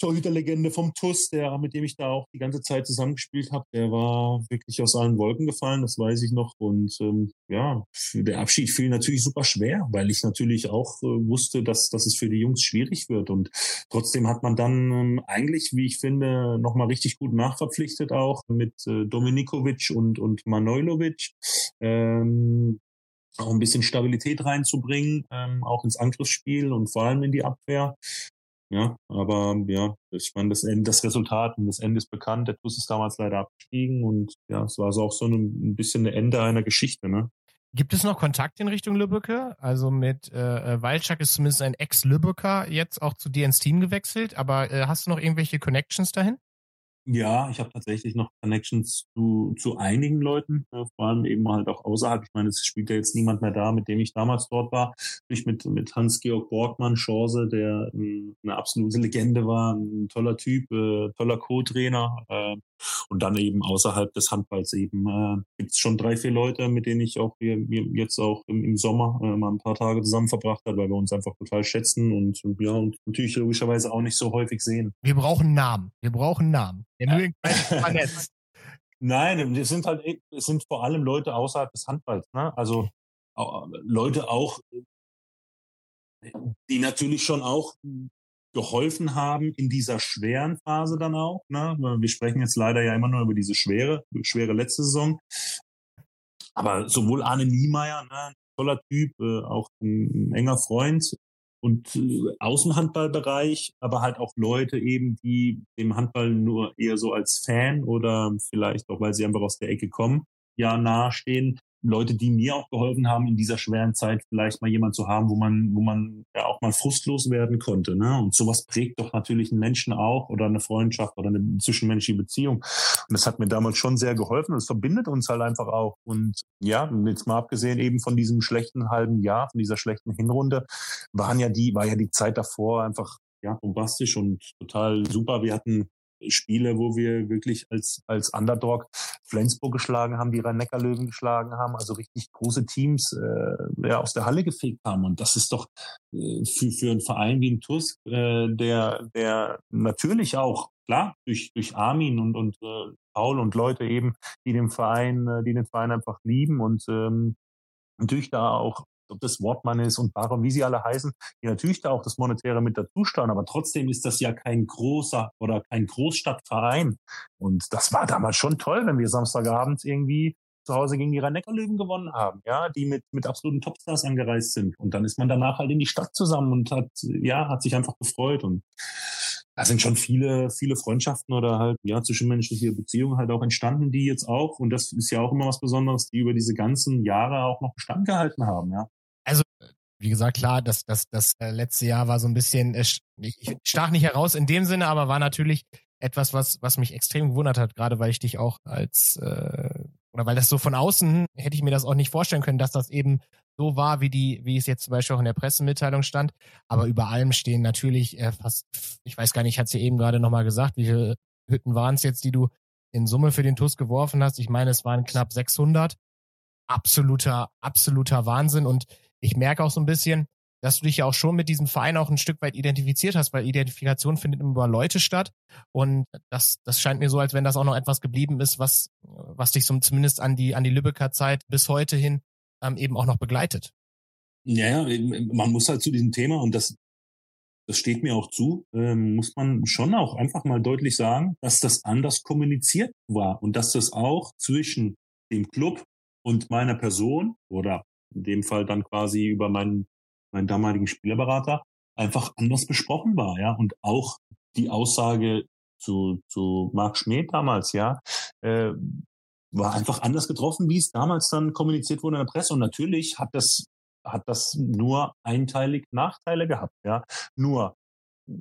B: Torhüterlegende vom TUS, der, mit dem ich da auch die ganze Zeit zusammengespielt habe, der war wirklich aus allen Wolken gefallen, das weiß ich noch. Und ähm, ja, der Abschied fiel natürlich super schwer, weil ich natürlich auch äh, wusste, dass, dass es für die Jungs schwierig wird. Und trotzdem hat man dann ähm, eigentlich, wie ich finde, nochmal richtig gut nachverpflichtet auch mit äh, Dominikovic und, und Manojlovic. Ähm, auch ein bisschen Stabilität reinzubringen, ähm, auch ins Angriffsspiel und vor allem in die Abwehr. Ja, aber ja, ich meine, das, Ende, das Resultat und das Ende ist bekannt. Der TuS ist damals leider abgestiegen und ja, es war so auch so ein, ein bisschen ein Ende einer Geschichte, ne?
A: Gibt es noch Kontakt in Richtung Lübbecke? Also mit äh, äh Waldschak ist zumindest ein Ex-Lübecker jetzt auch zu dir ins Team gewechselt, aber äh, hast du noch irgendwelche Connections dahin?
B: Ja, ich habe tatsächlich noch Connections zu, zu einigen Leuten, äh, vor allem eben halt auch außerhalb. Ich meine, es spielt ja jetzt niemand mehr da, mit dem ich damals dort war. Ich mit, mit Hans-Georg Borgmann, Chance, der äh, eine absolute Legende war, ein toller Typ, äh, toller Co-Trainer. Äh, und dann eben außerhalb des Handballs eben äh, gibt es schon drei, vier Leute, mit denen ich auch wir jetzt auch im, im Sommer äh, mal ein paar Tage zusammen verbracht habe, weil wir uns einfach total schätzen und, und ja, und natürlich logischerweise auch nicht so häufig sehen.
A: Wir brauchen Namen. Wir brauchen Namen. Der vernetzt.
B: Nein, es sind halt, es sind vor allem Leute außerhalb des Handballs, ne? Also Leute auch, die natürlich schon auch geholfen haben in dieser schweren Phase dann auch. Ne? Wir sprechen jetzt leider ja immer nur über diese schwere, schwere letzte Saison. Aber sowohl Arne Niemeyer, ne, toller Typ, äh, auch ein, ein, enger Freund und äh, aus dem Handballbereich, aber halt auch Leute eben, die dem Handball nur eher so als Fan oder vielleicht auch, weil sie einfach aus der Ecke kommen, ja nahestehen, Leute, die mir auch geholfen haben, in dieser schweren Zeit vielleicht mal jemand zu haben, wo man, wo man ja auch mal frustlos werden konnte. Ne? Und sowas prägt doch natürlich einen Menschen auch oder eine Freundschaft oder eine zwischenmenschliche Beziehung. Und das hat mir damals schon sehr geholfen und es verbindet uns halt einfach auch. Und ja, jetzt mal abgesehen eben von diesem schlechten halben Jahr, von dieser schlechten Hinrunde, waren ja die, war ja die Zeit davor einfach ja, bombastisch und total super. Wir hatten Spiele, wo wir wirklich als, als Underdog Flensburg geschlagen haben, die Rhein-Neckar-Löwen geschlagen haben, also richtig große Teams äh, ja, aus der Halle gefegt haben. Und das ist doch äh, für, für einen Verein wie ein TUS, äh, der, der natürlich auch, klar, durch, durch Armin und, und äh, Paul und Leute eben, die den Verein, äh, die den Verein einfach lieben und ähm, natürlich da auch ob das Wortmann ist und Baron, wie sie alle heißen, die natürlich da auch das Monetäre mit dazu steuern, aber trotzdem ist das ja kein großer oder kein Großstadtverein. Und das war damals schon toll, wenn wir Samstagabend irgendwie zu Hause gegen die Rhein-Neckar-Löwen gewonnen haben, ja, die mit, mit absoluten Topstars angereist sind. Und dann ist man danach halt in die Stadt zusammen und hat, ja, hat sich einfach gefreut und da sind schon viele, viele Freundschaften oder halt, ja, zwischenmenschliche Beziehungen halt auch entstanden, die jetzt auch, und das ist ja auch immer was Besonderes, die über diese ganzen Jahre auch noch Bestand gehalten haben, ja
A: also wie gesagt, klar, das, das, das äh, letzte Jahr war so ein bisschen, äh, ich stach nicht heraus in dem Sinne, aber war natürlich etwas, was, was mich extrem gewundert hat, gerade weil ich dich auch als, äh, oder weil das so von außen hätte ich mir das auch nicht vorstellen können, dass das eben so war, wie die, wie es jetzt zum Beispiel auch in der Pressemitteilung stand. Aber über allem stehen natürlich äh, fast, ich weiß gar nicht, es ja eben gerade nochmal gesagt, wie viele Hütten waren es jetzt, die du in Summe für den TUS geworfen hast? Ich meine, es waren knapp 600. Absoluter, absoluter Wahnsinn und ich merke auch so ein bisschen, dass du dich ja auch schon mit diesem Verein auch ein Stück weit identifiziert hast, weil Identifikation findet immer über Leute statt. Und das, das scheint mir so, als wenn das auch noch etwas geblieben ist, was, was dich so zumindest an die, an die Lübecker Zeit bis heute hin ähm, eben auch noch begleitet.
B: Ja, man muss halt zu diesem Thema, und das, das steht mir auch zu, ähm, muss man schon auch einfach mal deutlich sagen, dass das anders kommuniziert war und dass das auch zwischen dem Club und meiner Person oder in dem Fall dann quasi über meinen, meinen damaligen Spielerberater einfach anders besprochen war, ja. Und auch die Aussage zu, zu Marc Schmidt damals, ja, äh, war einfach anders getroffen, wie es damals dann kommuniziert wurde in der Presse. Und natürlich hat das, hat das nur einteilig Nachteile gehabt, ja. Nur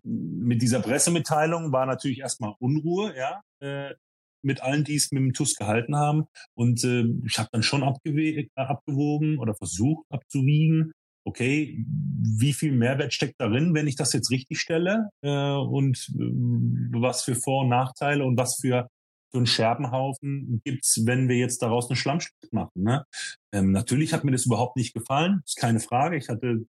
B: mit dieser Pressemitteilung war natürlich erstmal Unruhe, ja, äh, mit allen, die es mit dem TUS gehalten haben. Und äh, ich habe dann schon abgewogen oder versucht abzuwiegen, okay, wie viel Mehrwert steckt darin, wenn ich das jetzt richtig stelle äh, und äh, was für Vor- und Nachteile und was für so einen Scherbenhaufen gibt's, wenn wir jetzt daraus eine Schlammschlacht machen. Ne? Ähm, natürlich hat mir das überhaupt nicht gefallen, ist keine Frage. Ich hatte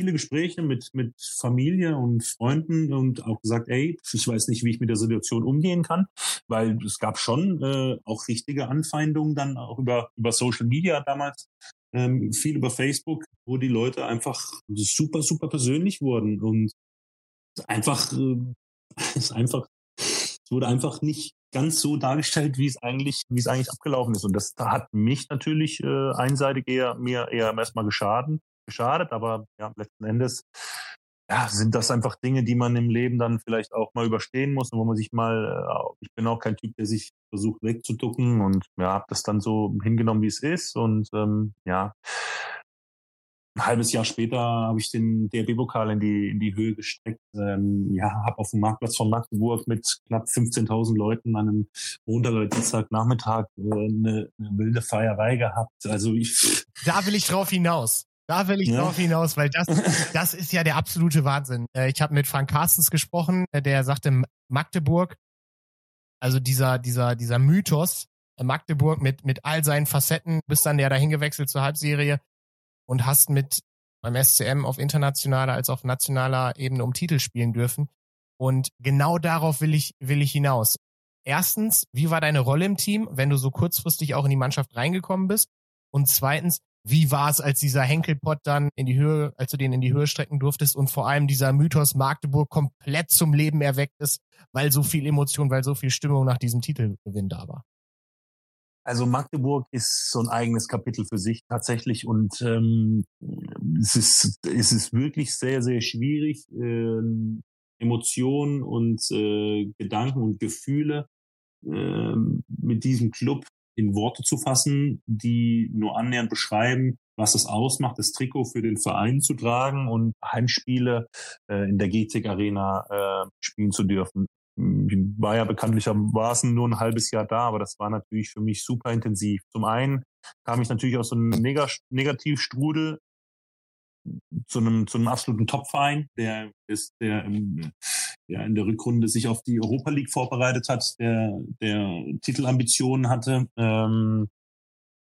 B: viele Gespräche mit, mit Familie und Freunden und auch gesagt, ey, ich weiß nicht, wie ich mit der Situation umgehen kann, weil es gab schon äh, auch richtige Anfeindungen dann auch über, über Social Media damals, ähm, viel über Facebook, wo die Leute einfach super, super persönlich wurden und einfach, äh, es einfach, es wurde einfach nicht ganz so dargestellt, wie es eigentlich, wie es eigentlich abgelaufen ist. Und das hat mich natürlich äh, einseitig eher mir eher erstmal geschaden, geschadet, aber ja, letzten Endes ja, sind das einfach Dinge, die man im Leben dann vielleicht auch mal überstehen muss und wo man sich mal, äh, ich bin auch kein Typ, der sich versucht wegzuducken und ja, habe das dann so hingenommen, wie es ist und ähm, ja, ein halbes Jahr später habe ich den DRB-Pokal in die, in die Höhe gestreckt. Ähm, ja, habe auf dem Marktplatz von Magdeburg mit knapp 15.000 Leuten an einem Montag oder Dienstagnachmittag äh, eine, eine wilde Feierei gehabt. Also ich.
A: Da will ich drauf hinaus. Da will ich ja. drauf hinaus, weil das, das ist ja der absolute Wahnsinn. Äh, ich habe mit Frank Carstens gesprochen, äh, der sagte Magdeburg, also dieser, dieser, dieser Mythos, äh, Magdeburg mit, mit all seinen Facetten, bist dann ja dahin gewechselt zur Halbserie und hast mit beim SCM auf internationaler als auf nationaler Ebene um Titel spielen dürfen. Und genau darauf will ich, will ich hinaus. Erstens, wie war deine Rolle im Team, wenn du so kurzfristig auch in die Mannschaft reingekommen bist? Und zweitens, wie war es, als dieser Henkelpott dann in die Höhe, als du den in die Höhe strecken durftest und vor allem dieser Mythos Magdeburg komplett zum Leben erweckt ist, weil so viel Emotion, weil so viel Stimmung nach diesem Titelgewinn da war?
B: Also Magdeburg ist so ein eigenes Kapitel für sich tatsächlich und ähm, es, ist, es ist wirklich sehr, sehr schwierig, ähm, Emotionen und äh, Gedanken und Gefühle äh, mit diesem Club in Worte zu fassen, die nur annähernd beschreiben, was es ausmacht, das Trikot für den Verein zu tragen und Heimspiele äh, in der GTIC Arena äh, spielen zu dürfen. Ich war ja bekanntlichermaßen nur ein halbes Jahr da, aber das war natürlich für mich super intensiv. Zum einen kam ich natürlich aus so einem Neg Negativstrudel zu einem, zu einem absoluten Topverein, der ist, der, der in der Rückrunde sich auf die Europa League vorbereitet hat, der, der Titelambitionen hatte, ähm,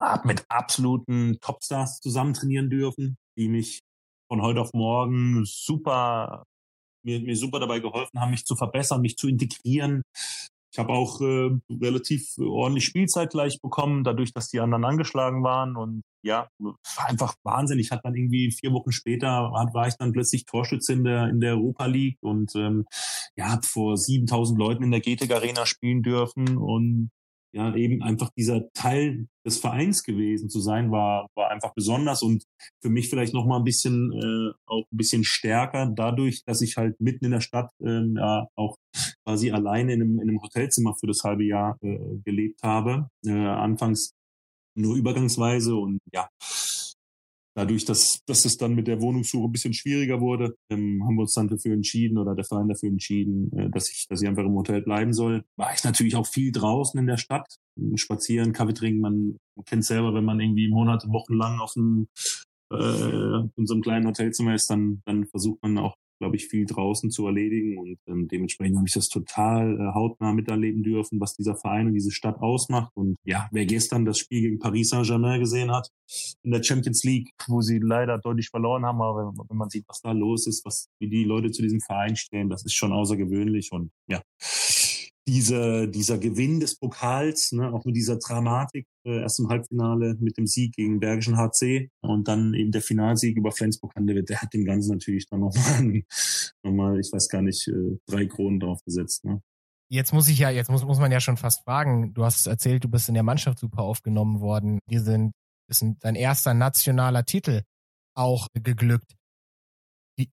B: hab mit absoluten Topstars zusammen trainieren dürfen, die mich von heute auf morgen super mir, mir super dabei geholfen haben, mich zu verbessern, mich zu integrieren, ich habe auch äh, relativ ordentlich Spielzeit gleich bekommen, dadurch, dass die anderen angeschlagen waren. Und ja, war einfach Wahnsinn. Ich hatte dann irgendwie vier Wochen später war ich dann plötzlich Torschütze in der in der Europa League und ähm, ja, habe vor 7000 Leuten in der GTEC Arena spielen dürfen und ja, eben einfach dieser Teil des Vereins gewesen zu sein, war, war einfach besonders und für mich vielleicht noch mal ein bisschen, äh, auch ein bisschen stärker dadurch, dass ich halt mitten in der Stadt ähm, ja auch quasi alleine in einem, in einem Hotelzimmer für das halbe Jahr äh, gelebt habe. Äh, anfangs nur übergangsweise und ja, dadurch, dass, dass es dann mit der Wohnungssuche ein bisschen schwieriger wurde, ähm, haben wir uns dann dafür entschieden oder der Verein dafür entschieden, äh, dass ich, dass ich einfach im Hotel bleiben soll. War ich natürlich auch viel draußen in der Stadt, spazieren, Kaffee trinken. Man kennt selber, wenn man irgendwie Monate, Wochen lang auf einem äh, in so einem kleinen Hotelzimmer ist, dann, dann versucht man auch glaube ich, viel draußen zu erledigen. Und ähm, dementsprechend habe ich das total äh, hautnah miterleben dürfen, was dieser Verein und diese Stadt ausmacht. Und ja, wer gestern das Spiel gegen Paris Saint-Germain gesehen hat in der Champions League, wo sie leider deutlich verloren haben, aber wenn, wenn man sieht, was da los ist, was wie die Leute zu diesem Verein stehen, das ist schon außergewöhnlich. Und ja, dieser, dieser Gewinn des Pokals, ne, auch mit dieser Dramatik, äh, erst im Halbfinale mit dem Sieg gegen Bergischen HC und dann eben der Finalsieg über Flensburg-Handewitt, der hat dem Ganzen natürlich dann nochmal, noch mal, ich weiß gar nicht, äh, drei Kronen draufgesetzt. Ne.
A: Jetzt muss ich ja, jetzt muss, muss man ja schon fast fragen, du hast erzählt, du bist in der Mannschaft super aufgenommen worden. Die sind, ist dein erster nationaler Titel auch geglückt die,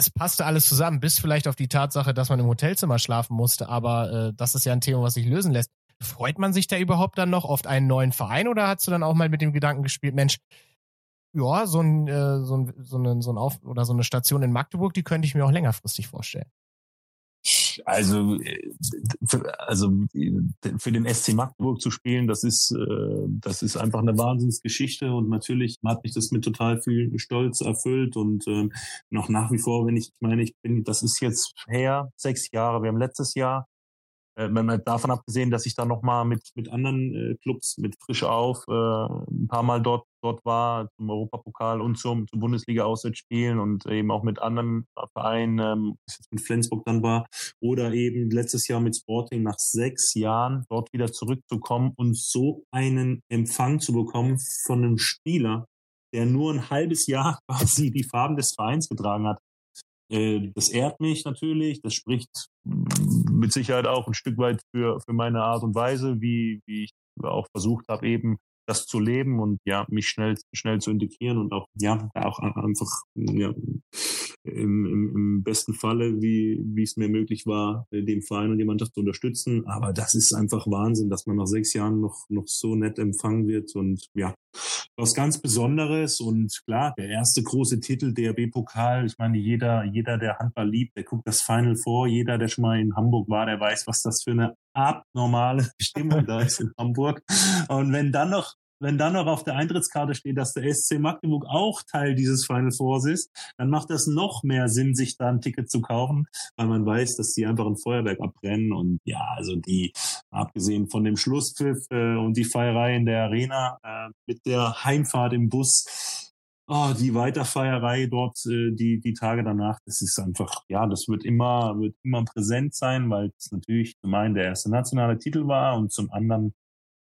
A: es passte alles zusammen, bis vielleicht auf die Tatsache, dass man im Hotelzimmer schlafen musste, aber äh, das ist ja ein Thema, was sich lösen lässt. Freut man sich da überhaupt dann noch auf einen neuen Verein oder hast du dann auch mal mit dem Gedanken gespielt, Mensch, ja, so ein, äh, so ein, so ein, so ein Auf oder so eine Station in Magdeburg, die könnte ich mir auch längerfristig vorstellen.
B: Also, äh, also für den SC Magdeburg zu spielen, das ist, äh, das ist einfach eine Wahnsinnsgeschichte. Und natürlich hat mich das mit total viel Stolz erfüllt. Und ähm, noch nach wie vor, wenn ich, ich meine, ich bin, das ist jetzt her, sechs Jahre, wir haben letztes Jahr äh, man davon abgesehen, dass ich da nochmal mit, mit anderen äh, Clubs, mit Frisch auf, äh, ein paar Mal dort, dort war, zum Europapokal und zum, zum Bundesliga-Auswärtsspielen und eben auch mit anderen Vereinen, ähm, mit Flensburg dann war, oder eben letztes Jahr mit Sporting nach sechs Jahren dort wieder zurückzukommen und so einen Empfang zu bekommen von einem Spieler, der nur ein halbes Jahr quasi die Farben des Vereins getragen hat. Äh, das ehrt mich natürlich, das spricht mit Sicherheit auch ein Stück weit für, für meine Art und Weise, wie, wie ich auch versucht habe, eben das zu leben und ja, mich schnell, schnell zu integrieren und auch, ja, auch einfach, ja, im, im, im besten Falle, wie, wie es mir möglich war, den Verein und die Mannschaft zu unterstützen. Aber das ist einfach Wahnsinn, dass man nach sechs Jahren noch, noch so nett empfangen wird und ja, was ganz Besonderes und klar, der erste große Titel DRB-Pokal. Ich meine, jeder, jeder, der Handball liebt, der guckt das Final vor. Jeder, der schon mal in Hamburg war, der weiß, was das für eine abnormale Stimmung da ist in Hamburg. Und wenn dann noch wenn dann noch auf der Eintrittskarte steht, dass der SC Magdeburg auch Teil dieses Final Fours ist, dann macht das noch mehr Sinn, sich da ein Ticket zu kaufen, weil man weiß, dass die einfach ein Feuerwerk abbrennen und ja, also die, abgesehen von dem Schlusspfiff äh, und die Feierei in der Arena äh, mit der Heimfahrt im Bus, oh, die Weiterfeierei dort, äh, die, die Tage danach, das ist einfach, ja, das wird immer, wird immer präsent sein, weil es natürlich zum einen der erste nationale Titel war und zum anderen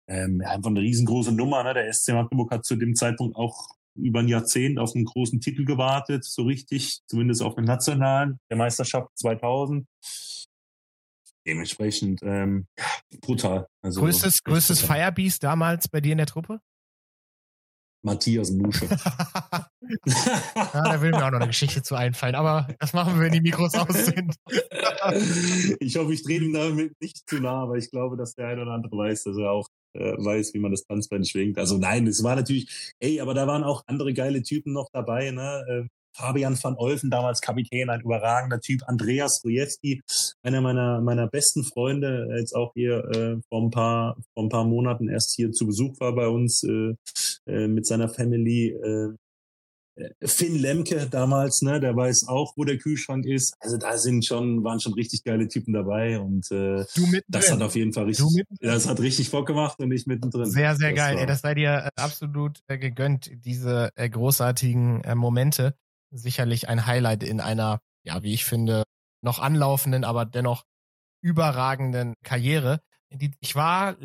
B: ähm, einfach eine riesengroße Nummer. Ne? Der SC Magdeburg hat zu dem Zeitpunkt auch über ein Jahrzehnt auf einen großen Titel gewartet, so richtig, zumindest auf den nationalen, der Meisterschaft 2000. Dementsprechend ähm, brutal.
A: Also, größtes größtes Firebeast damals bei dir in der Truppe?
B: Matthias Musche.
A: ja, da will mir auch noch eine Geschichte zu einfallen, aber das machen wir, wenn die Mikros aus sind.
B: ich hoffe, ich drehe ihm damit nicht zu nah, aber ich glaube, dass der eine oder andere weiß, dass er auch äh, weiß, wie man das Tanzbein schwingt. Also nein, es war natürlich, ey, aber da waren auch andere geile Typen noch dabei, ne? Äh, Fabian van Olfen, damals Kapitän, ein überragender Typ. Andreas Rujewski, einer meiner, meiner besten Freunde, jetzt auch hier äh, vor, ein paar, vor ein paar Monaten erst hier zu Besuch war bei uns äh, äh, mit seiner Family. Äh, Finn Lemke damals, ne, der weiß auch, wo der Kühlschrank ist. Also da sind schon, waren schon richtig geile Typen dabei und äh, das hat auf jeden Fall richtig, das hat richtig Bock gemacht und ich mittendrin.
A: Sehr, sehr das geil. Ey, das sei dir äh, absolut äh, gegönnt, diese äh, großartigen äh, Momente. Sicherlich ein Highlight in einer, ja, wie ich finde, noch anlaufenden, aber dennoch überragenden Karriere ich war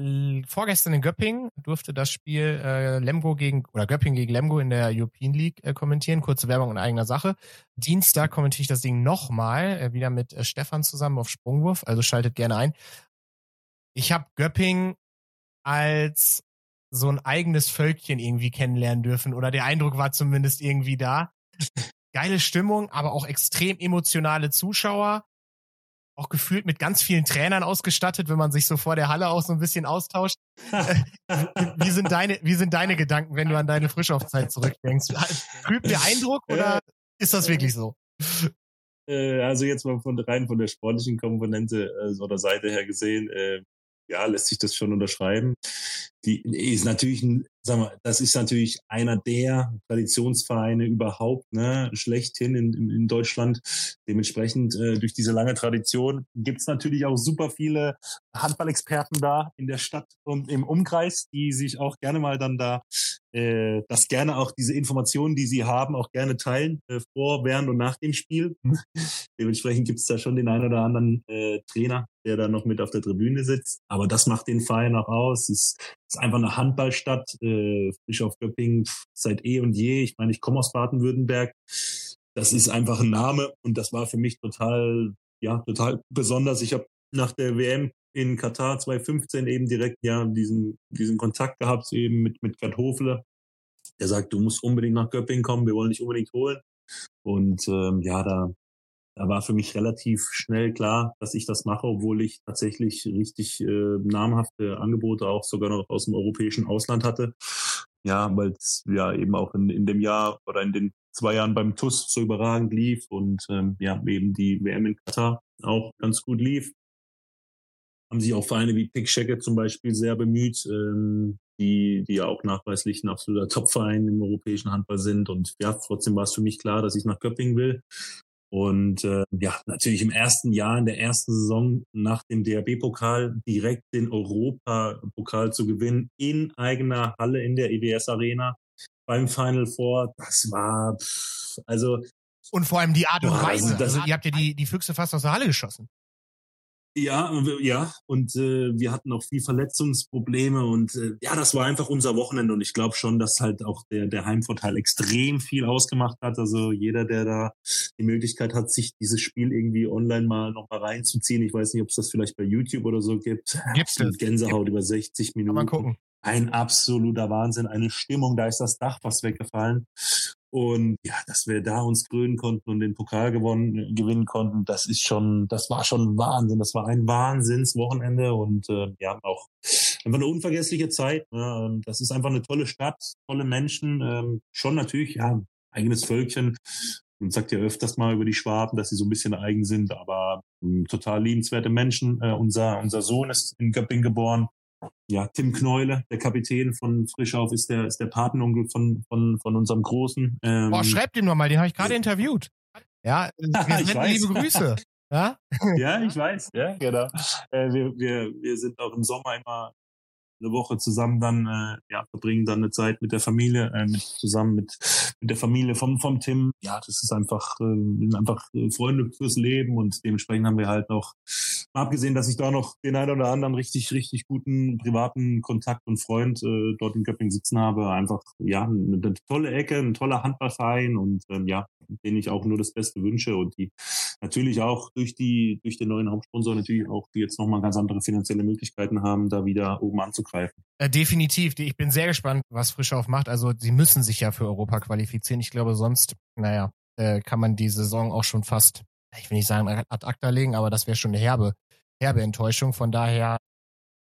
A: vorgestern in Göppingen, durfte das Spiel äh, Lemgo gegen oder Göppingen gegen Lemgo in der European League äh, kommentieren. Kurze Werbung in eigener Sache. Dienstag kommentiere ich das Ding nochmal, äh, wieder mit äh, Stefan zusammen auf Sprungwurf, also schaltet gerne ein. Ich habe Göppingen als so ein eigenes Völkchen irgendwie kennenlernen dürfen oder der Eindruck war zumindest irgendwie da. Geile Stimmung, aber auch extrem emotionale Zuschauer auch gefühlt mit ganz vielen Trainern ausgestattet, wenn man sich so vor der Halle auch so ein bisschen austauscht. wie, sind deine, wie sind deine Gedanken, wenn du an deine Frischaufzeit zurückdenkst? Fühlt mir Eindruck oder ist das wirklich so?
B: Äh, also jetzt mal von rein von der sportlichen Komponente äh, oder Seite her gesehen, äh, ja, lässt sich das schon unterschreiben. Die ist natürlich ein sag mal, das ist natürlich einer der Traditionsvereine überhaupt, ne, schlechthin in, in, in Deutschland. Dementsprechend äh, durch diese lange Tradition gibt's natürlich auch super viele Handballexperten da in der Stadt und im Umkreis, die sich auch gerne mal dann da äh, das gerne auch diese Informationen, die sie haben, auch gerne teilen, äh, vor, während und nach dem Spiel. Dementsprechend gibt's da schon den einen oder anderen äh, Trainer, der da noch mit auf der Tribüne sitzt. Aber das macht den Verein auch aus. Es ist, ist einfach eine Handballstadt. Äh, Bischof Göpping seit eh und je. Ich meine, ich komme aus Baden-Württemberg. Das ist einfach ein Name und das war für mich total, ja, total besonders. Ich habe nach der WM in Katar 2015 eben direkt ja diesen, diesen Kontakt gehabt eben mit, mit Gerd Hofle. Der sagt, du musst unbedingt nach Göppingen kommen, wir wollen dich unbedingt holen. Und ähm, ja, da, da war für mich relativ schnell klar, dass ich das mache, obwohl ich tatsächlich richtig äh, namhafte Angebote auch sogar noch aus dem europäischen Ausland hatte. Ja, weil es ja eben auch in, in dem Jahr oder in den zwei Jahren beim TUS so überragend lief und ähm, ja, eben die WM in Katar auch ganz gut lief haben sich auch Vereine wie Pick Checker zum Beispiel sehr bemüht, ähm, die, die ja auch nachweislich ein absoluter Topverein im europäischen Handball sind. Und ja, trotzdem war es für mich klar, dass ich nach Göppingen will. Und äh, ja, natürlich im ersten Jahr, in der ersten Saison nach dem DRB-Pokal direkt den Europapokal zu gewinnen in eigener Halle in der EWS Arena beim Final Four, das war pff, also
A: und vor allem die Art und Weise. Also, also ihr habt ja die, die Füchse fast aus der Halle geschossen.
B: Ja, ja, und äh, wir hatten auch viel Verletzungsprobleme und äh, ja, das war einfach unser Wochenende und ich glaube schon, dass halt auch der, der Heimvorteil extrem viel ausgemacht hat. Also jeder, der da die Möglichkeit hat, sich dieses Spiel irgendwie online mal noch mal reinzuziehen, ich weiß nicht, ob es das vielleicht bei YouTube oder so gibt.
A: Gibt's
B: mit Gänsehaut Gibt. über 60 Minuten.
A: Kann man gucken.
B: Ein absoluter Wahnsinn, eine Stimmung, da ist das Dach fast weggefallen. Und ja, dass wir da uns krönen konnten und den Pokal gewonnen, gewinnen konnten, das ist schon, das war schon Wahnsinn. Das war ein Wahnsinnswochenende und äh, ja, auch einfach eine unvergessliche Zeit. Und das ist einfach eine tolle Stadt, tolle Menschen, ähm, schon natürlich, ja, eigenes Völkchen. Man sagt ja öfters mal über die Schwaben, dass sie so ein bisschen eigen sind, aber ähm, total liebenswerte Menschen. Äh, unser, unser Sohn ist in Göpping geboren ja, Tim Kneule, der Kapitän von Frischauf, ist der, ist der Patenonkel von, von, von unserem Großen.
A: Ähm, Boah, schreibt ihm nochmal, den habe ich gerade interviewt. Ja, sind liebe Grüße. Ja?
B: ja, ich weiß, ja, genau. Äh, wir, wir, wir sind auch im Sommer immer eine Woche zusammen dann, äh, ja, verbringen dann eine Zeit mit der Familie, äh, mit, zusammen mit, mit der Familie vom, vom Tim. Ja, das ist einfach, äh, einfach äh, Freunde fürs Leben und dementsprechend haben wir halt noch, abgesehen, dass ich da noch den einen oder anderen richtig, richtig guten privaten Kontakt und Freund äh, dort in Köpping sitzen habe, einfach, ja, eine, eine tolle Ecke, ein toller Handballverein und ähm, ja, denen ich auch nur das Beste wünsche und die natürlich auch durch die, durch den neuen Hauptsponsor natürlich auch, die jetzt nochmal ganz andere finanzielle Möglichkeiten haben, da wieder oben anzugreifen.
A: Äh, definitiv. Ich bin sehr gespannt, was Frischauf macht. Also sie müssen sich ja für Europa qualifizieren. Ich glaube, sonst, naja, äh, kann man die Saison auch schon fast, ich will nicht sagen ad acta legen, aber das wäre schon eine herbe, herbe Enttäuschung. Von daher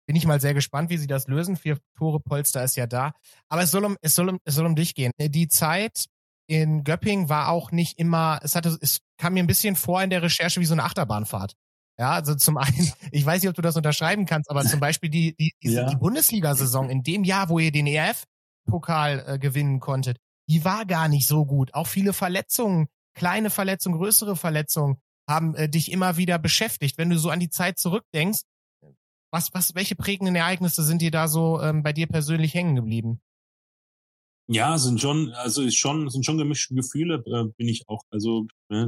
A: bin ich mal sehr gespannt, wie sie das lösen. Vier Tore Polster ist ja da. Aber es soll um, es soll um, es soll um dich gehen. Die Zeit in Göpping war auch nicht immer, es hatte, es kam mir ein bisschen vor in der Recherche wie so eine Achterbahnfahrt. Ja, also zum einen, ich weiß nicht, ob du das unterschreiben kannst, aber zum Beispiel die, die, die, ja. die Bundesliga-Saison in dem Jahr, wo ihr den ERF-Pokal äh, gewinnen konntet, die war gar nicht so gut. Auch viele Verletzungen, kleine Verletzungen, größere Verletzungen haben äh, dich immer wieder beschäftigt. Wenn du so an die Zeit zurückdenkst, was, was, welche prägenden Ereignisse sind dir da so ähm, bei dir persönlich hängen geblieben?
B: Ja, sind schon, also ist schon, sind schon gemischte Gefühle, äh, bin ich auch, also äh,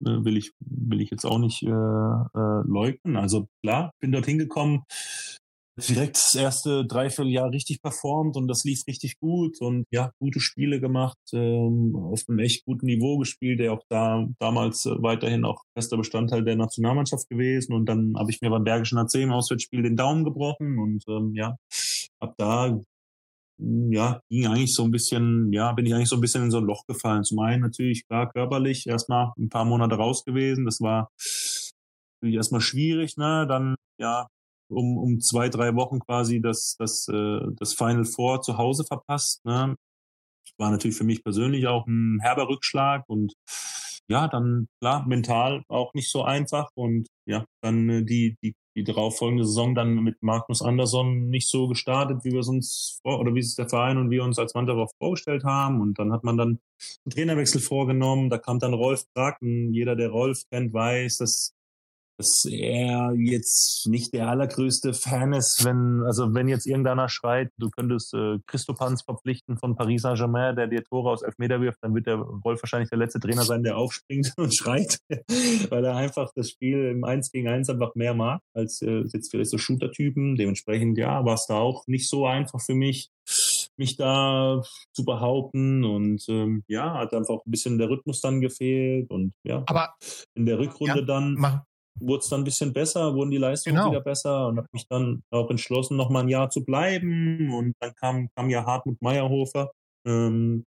B: will ich, will ich jetzt auch nicht äh, äh, leugnen. Also klar, bin dorthin gekommen, direkt das erste Dreivierteljahr richtig performt und das lief richtig gut und ja, gute Spiele gemacht, ähm, auf einem echt guten Niveau gespielt, der auch da damals äh, weiterhin auch fester Bestandteil der Nationalmannschaft gewesen und dann habe ich mir beim Bergischen AC im Auswärtsspiel den Daumen gebrochen und ähm, ja, ab da ja, ging eigentlich so ein bisschen, ja, bin ich eigentlich so ein bisschen in so ein Loch gefallen. Zum einen natürlich, klar, körperlich erstmal ein paar Monate raus gewesen. Das war natürlich erstmal schwierig, ne? Dann, ja, um, um zwei, drei Wochen quasi das, das, äh, das Final Four zu Hause verpasst, ne? War natürlich für mich persönlich auch ein herber Rückschlag und ja, dann klar, mental auch nicht so einfach und ja, dann äh, die, die die darauffolgende Saison dann mit Magnus Andersson nicht so gestartet, wie wir es uns oder wie es der Verein und wir uns als Mannschaft auch vorgestellt haben. Und dann hat man dann einen Trainerwechsel vorgenommen. Da kam dann Rolf Bracken. Jeder, der Rolf kennt, weiß, dass dass er jetzt nicht der allergrößte Fan ist, wenn, also wenn jetzt irgendeiner schreit, du könntest äh, Christopans verpflichten von Paris Saint-Germain, der dir Tore aus Elfmeter wirft, dann wird der Wolf wahrscheinlich der letzte Trainer sein, der aufspringt und schreit, weil er einfach das Spiel im 1 gegen 1 einfach mehr mag, als äh, jetzt vielleicht so Shooter-Typen. Dementsprechend, ja, war es da auch nicht so einfach für mich, mich da zu behaupten und ähm, ja, hat einfach ein bisschen der Rhythmus dann gefehlt und ja.
A: Aber
B: in der Rückrunde ja, dann
A: mach,
B: wurde es dann ein bisschen besser, wurden die Leistungen genau. wieder besser und habe mich dann auch entschlossen, noch mal ein Jahr zu bleiben. Und dann kam, kam ja Hartmut Meyerhofer, ähm,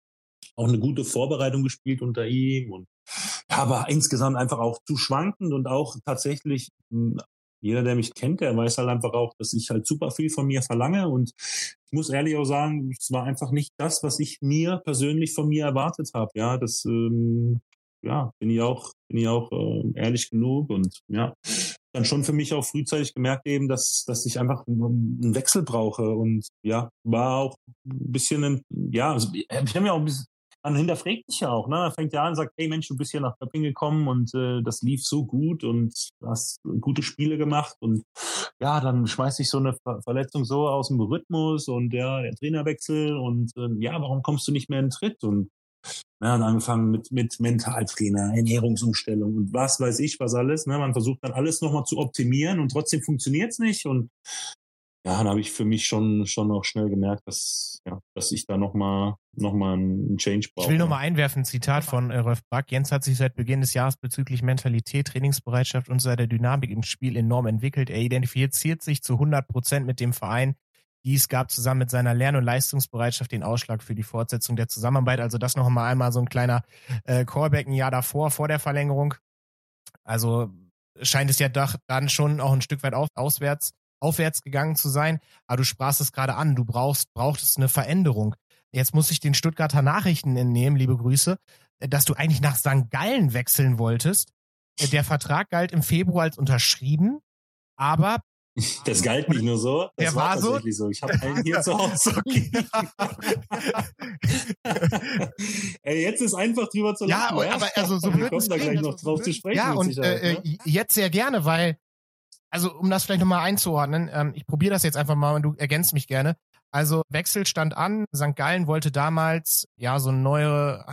B: auch eine gute Vorbereitung gespielt unter ihm und aber insgesamt einfach auch zu schwankend und auch tatsächlich hm, jeder, der mich kennt, der weiß halt einfach auch, dass ich halt super viel von mir verlange. Und ich muss ehrlich auch sagen, es war einfach nicht das, was ich mir persönlich von mir erwartet habe. Ja, das ähm, ja, bin ich auch, bin ich auch äh, ehrlich genug und ja, dann schon für mich auch frühzeitig gemerkt eben, dass, dass ich einfach einen Wechsel brauche und ja, war auch ein bisschen, ein, ja, also ich habe mir auch ein bisschen, man hinterfragt sich ja auch, ne? Er fängt ja an und sagt, hey Mensch, du bist hier nach Köpping gekommen und äh, das lief so gut und hast gute Spiele gemacht und ja, dann schmeißt sich so eine Ver Verletzung so aus dem Rhythmus und ja, der Trainerwechsel und äh, ja, warum kommst du nicht mehr in den Tritt? Und ja, und angefangen mit, mit Mentaltrainer, Ernährungsumstellung und was weiß ich, was alles. Ne? Man versucht dann alles nochmal zu optimieren und trotzdem funktioniert's nicht. Und ja, dann habe ich für mich schon, schon auch schnell gemerkt, dass, ja, dass ich da nochmal noch mal einen Change brauche.
A: Ich will nochmal einwerfen, ein Zitat von äh, Rolf Brack. Jens hat sich seit Beginn des Jahres bezüglich Mentalität, Trainingsbereitschaft und seiner Dynamik im Spiel enorm entwickelt. Er identifiziert sich zu 100 Prozent mit dem Verein, dies gab zusammen mit seiner Lern- und Leistungsbereitschaft den Ausschlag für die Fortsetzung der Zusammenarbeit. Also das noch mal einmal so ein kleiner äh, Callback ein Jahr davor, vor der Verlängerung. Also scheint es ja doch dann schon auch ein Stück weit auf, auswärts, aufwärts gegangen zu sein. Aber du sprachst es gerade an, du brauchst, brauchtest eine Veränderung. Jetzt muss ich den Stuttgarter Nachrichten entnehmen, liebe Grüße, dass du eigentlich nach St. Gallen wechseln wolltest. Der Vertrag galt im Februar als unterschrieben, aber
B: das galt nicht nur so. Das
A: der war, war
B: tatsächlich so. so. Ich habe einen hier zu Hause. Okay. Ey, jetzt ist einfach drüber zu
A: lachen. Ja, aber also so
B: wir kommen da gleich noch drauf zu sprechen.
A: Ja, und äh, ne? jetzt sehr gerne, weil, also um das vielleicht nochmal einzuordnen, ähm, ich probiere das jetzt einfach mal und du ergänzt mich gerne. Also Wechsel stand an. St. Gallen wollte damals ja so eine neue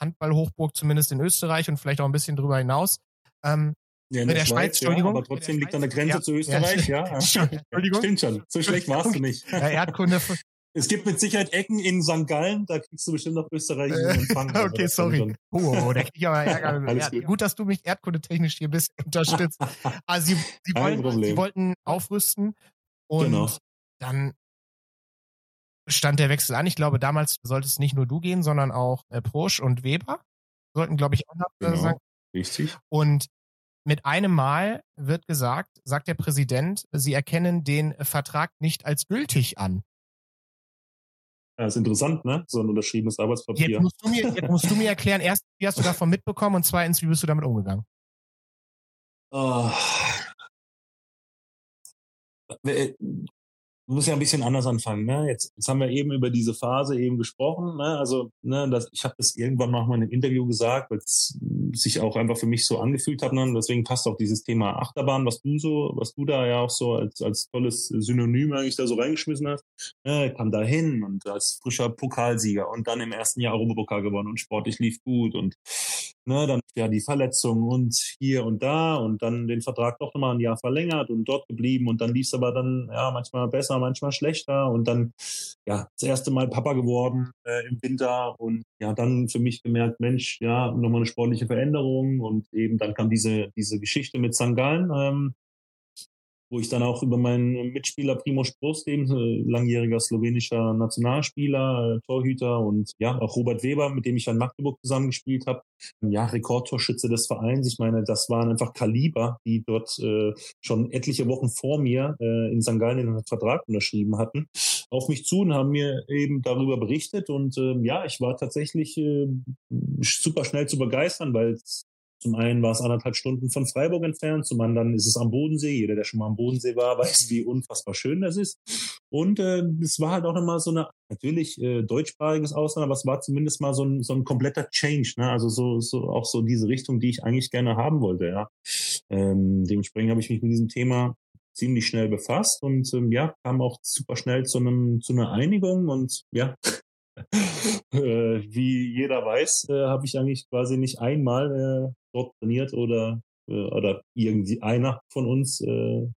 A: Handballhochburg zumindest in Österreich und vielleicht auch ein bisschen drüber hinaus. Ähm,
B: ja, in der, der Schweiz, Schweiz Entschuldigung. Ja, aber trotzdem liegt an der Grenze ja. zu Österreich, ja. Entschuldigung. Stimmt schon. So schlecht warst du nicht.
A: Ja, Erdkunde.
B: Es gibt mit Sicherheit Ecken in St. Gallen, da kriegst du bestimmt noch österreichischen
A: äh, Empfang. Also okay, sorry. Oh, oh, da krieg ich aber Ärger. gut. gut, dass du mich erdkundetechnisch hier ein bisschen unterstützt. Also sie, sie, wollten, sie wollten aufrüsten und genau. dann stand der Wechsel an. Ich glaube, damals sollte es nicht nur du gehen, sondern auch äh, Prosch und Weber sollten, glaube ich, auch noch
B: äh, genau. sagen. Richtig.
A: Und mit einem Mal wird gesagt, sagt der Präsident, sie erkennen den Vertrag nicht als gültig an.
B: Ja, ist interessant, ne? So ein unterschriebenes Arbeitspapier.
A: Jetzt musst du mir, jetzt musst du mir erklären, erst, wie hast du davon mitbekommen und zweitens, wie bist du damit umgegangen?
B: Oh muss ja ein bisschen anders anfangen. Ne? Jetzt, jetzt haben wir eben über diese Phase eben gesprochen. Ne? Also ne, das, ich habe das irgendwann noch mal in einem Interview gesagt, weil es sich auch einfach für mich so angefühlt hat. Ne? Deswegen passt auch dieses Thema Achterbahn, was du so, was du da ja auch so als, als tolles Synonym eigentlich da so reingeschmissen hast. Ne? Kam da hin und als frischer Pokalsieger und dann im ersten Jahr Europapokal gewonnen und sportlich lief gut und ne, dann ja die Verletzung und hier und da und dann den Vertrag doch nochmal ein Jahr verlängert und dort geblieben und dann lief es aber dann ja manchmal besser, manchmal schlechter und dann ja das erste Mal Papa geworden äh, im Winter und ja dann für mich gemerkt, Mensch, ja nochmal eine sportliche Veränderung und eben dann kam diese diese Geschichte mit St. Gallen, ähm, wo ich dann auch über meinen Mitspieler Primo Sprost, eben äh, langjähriger slowenischer Nationalspieler, äh, Torhüter und ja, auch Robert Weber, mit dem ich an Magdeburg zusammengespielt habe, ja, Rekordtorschütze des Vereins. Ich meine, das waren einfach Kaliber, die dort äh, schon etliche Wochen vor mir äh, in St. Gallen einen Vertrag unterschrieben hatten, auf mich zu und haben mir eben darüber berichtet. Und äh, ja, ich war tatsächlich äh, super schnell zu begeistern, weil Zum einen war es anderthalb Stunden von Freiburg entfernt, zum anderen ist es am Bodensee. Jeder, der schon mal am Bodensee war, weiß, wie unfassbar schön das ist. Und äh, es war halt auch nochmal so eine, natürlich äh, deutschsprachiges Ausland, aber es war zumindest mal so ein, so ein kompletter Change. Ne? Also so, so auch so diese Richtung, die ich eigentlich gerne haben wollte. Ja. Ähm, dementsprechend habe ich mich mit diesem Thema ziemlich schnell befasst und ähm, ja, kam auch super schnell zu einem zu einer Einigung und ja, wie jeder weiß, äh, habe ich eigentlich quasi nicht einmal äh, dort trainiert oder äh, oder irgendwie einer von uns äh,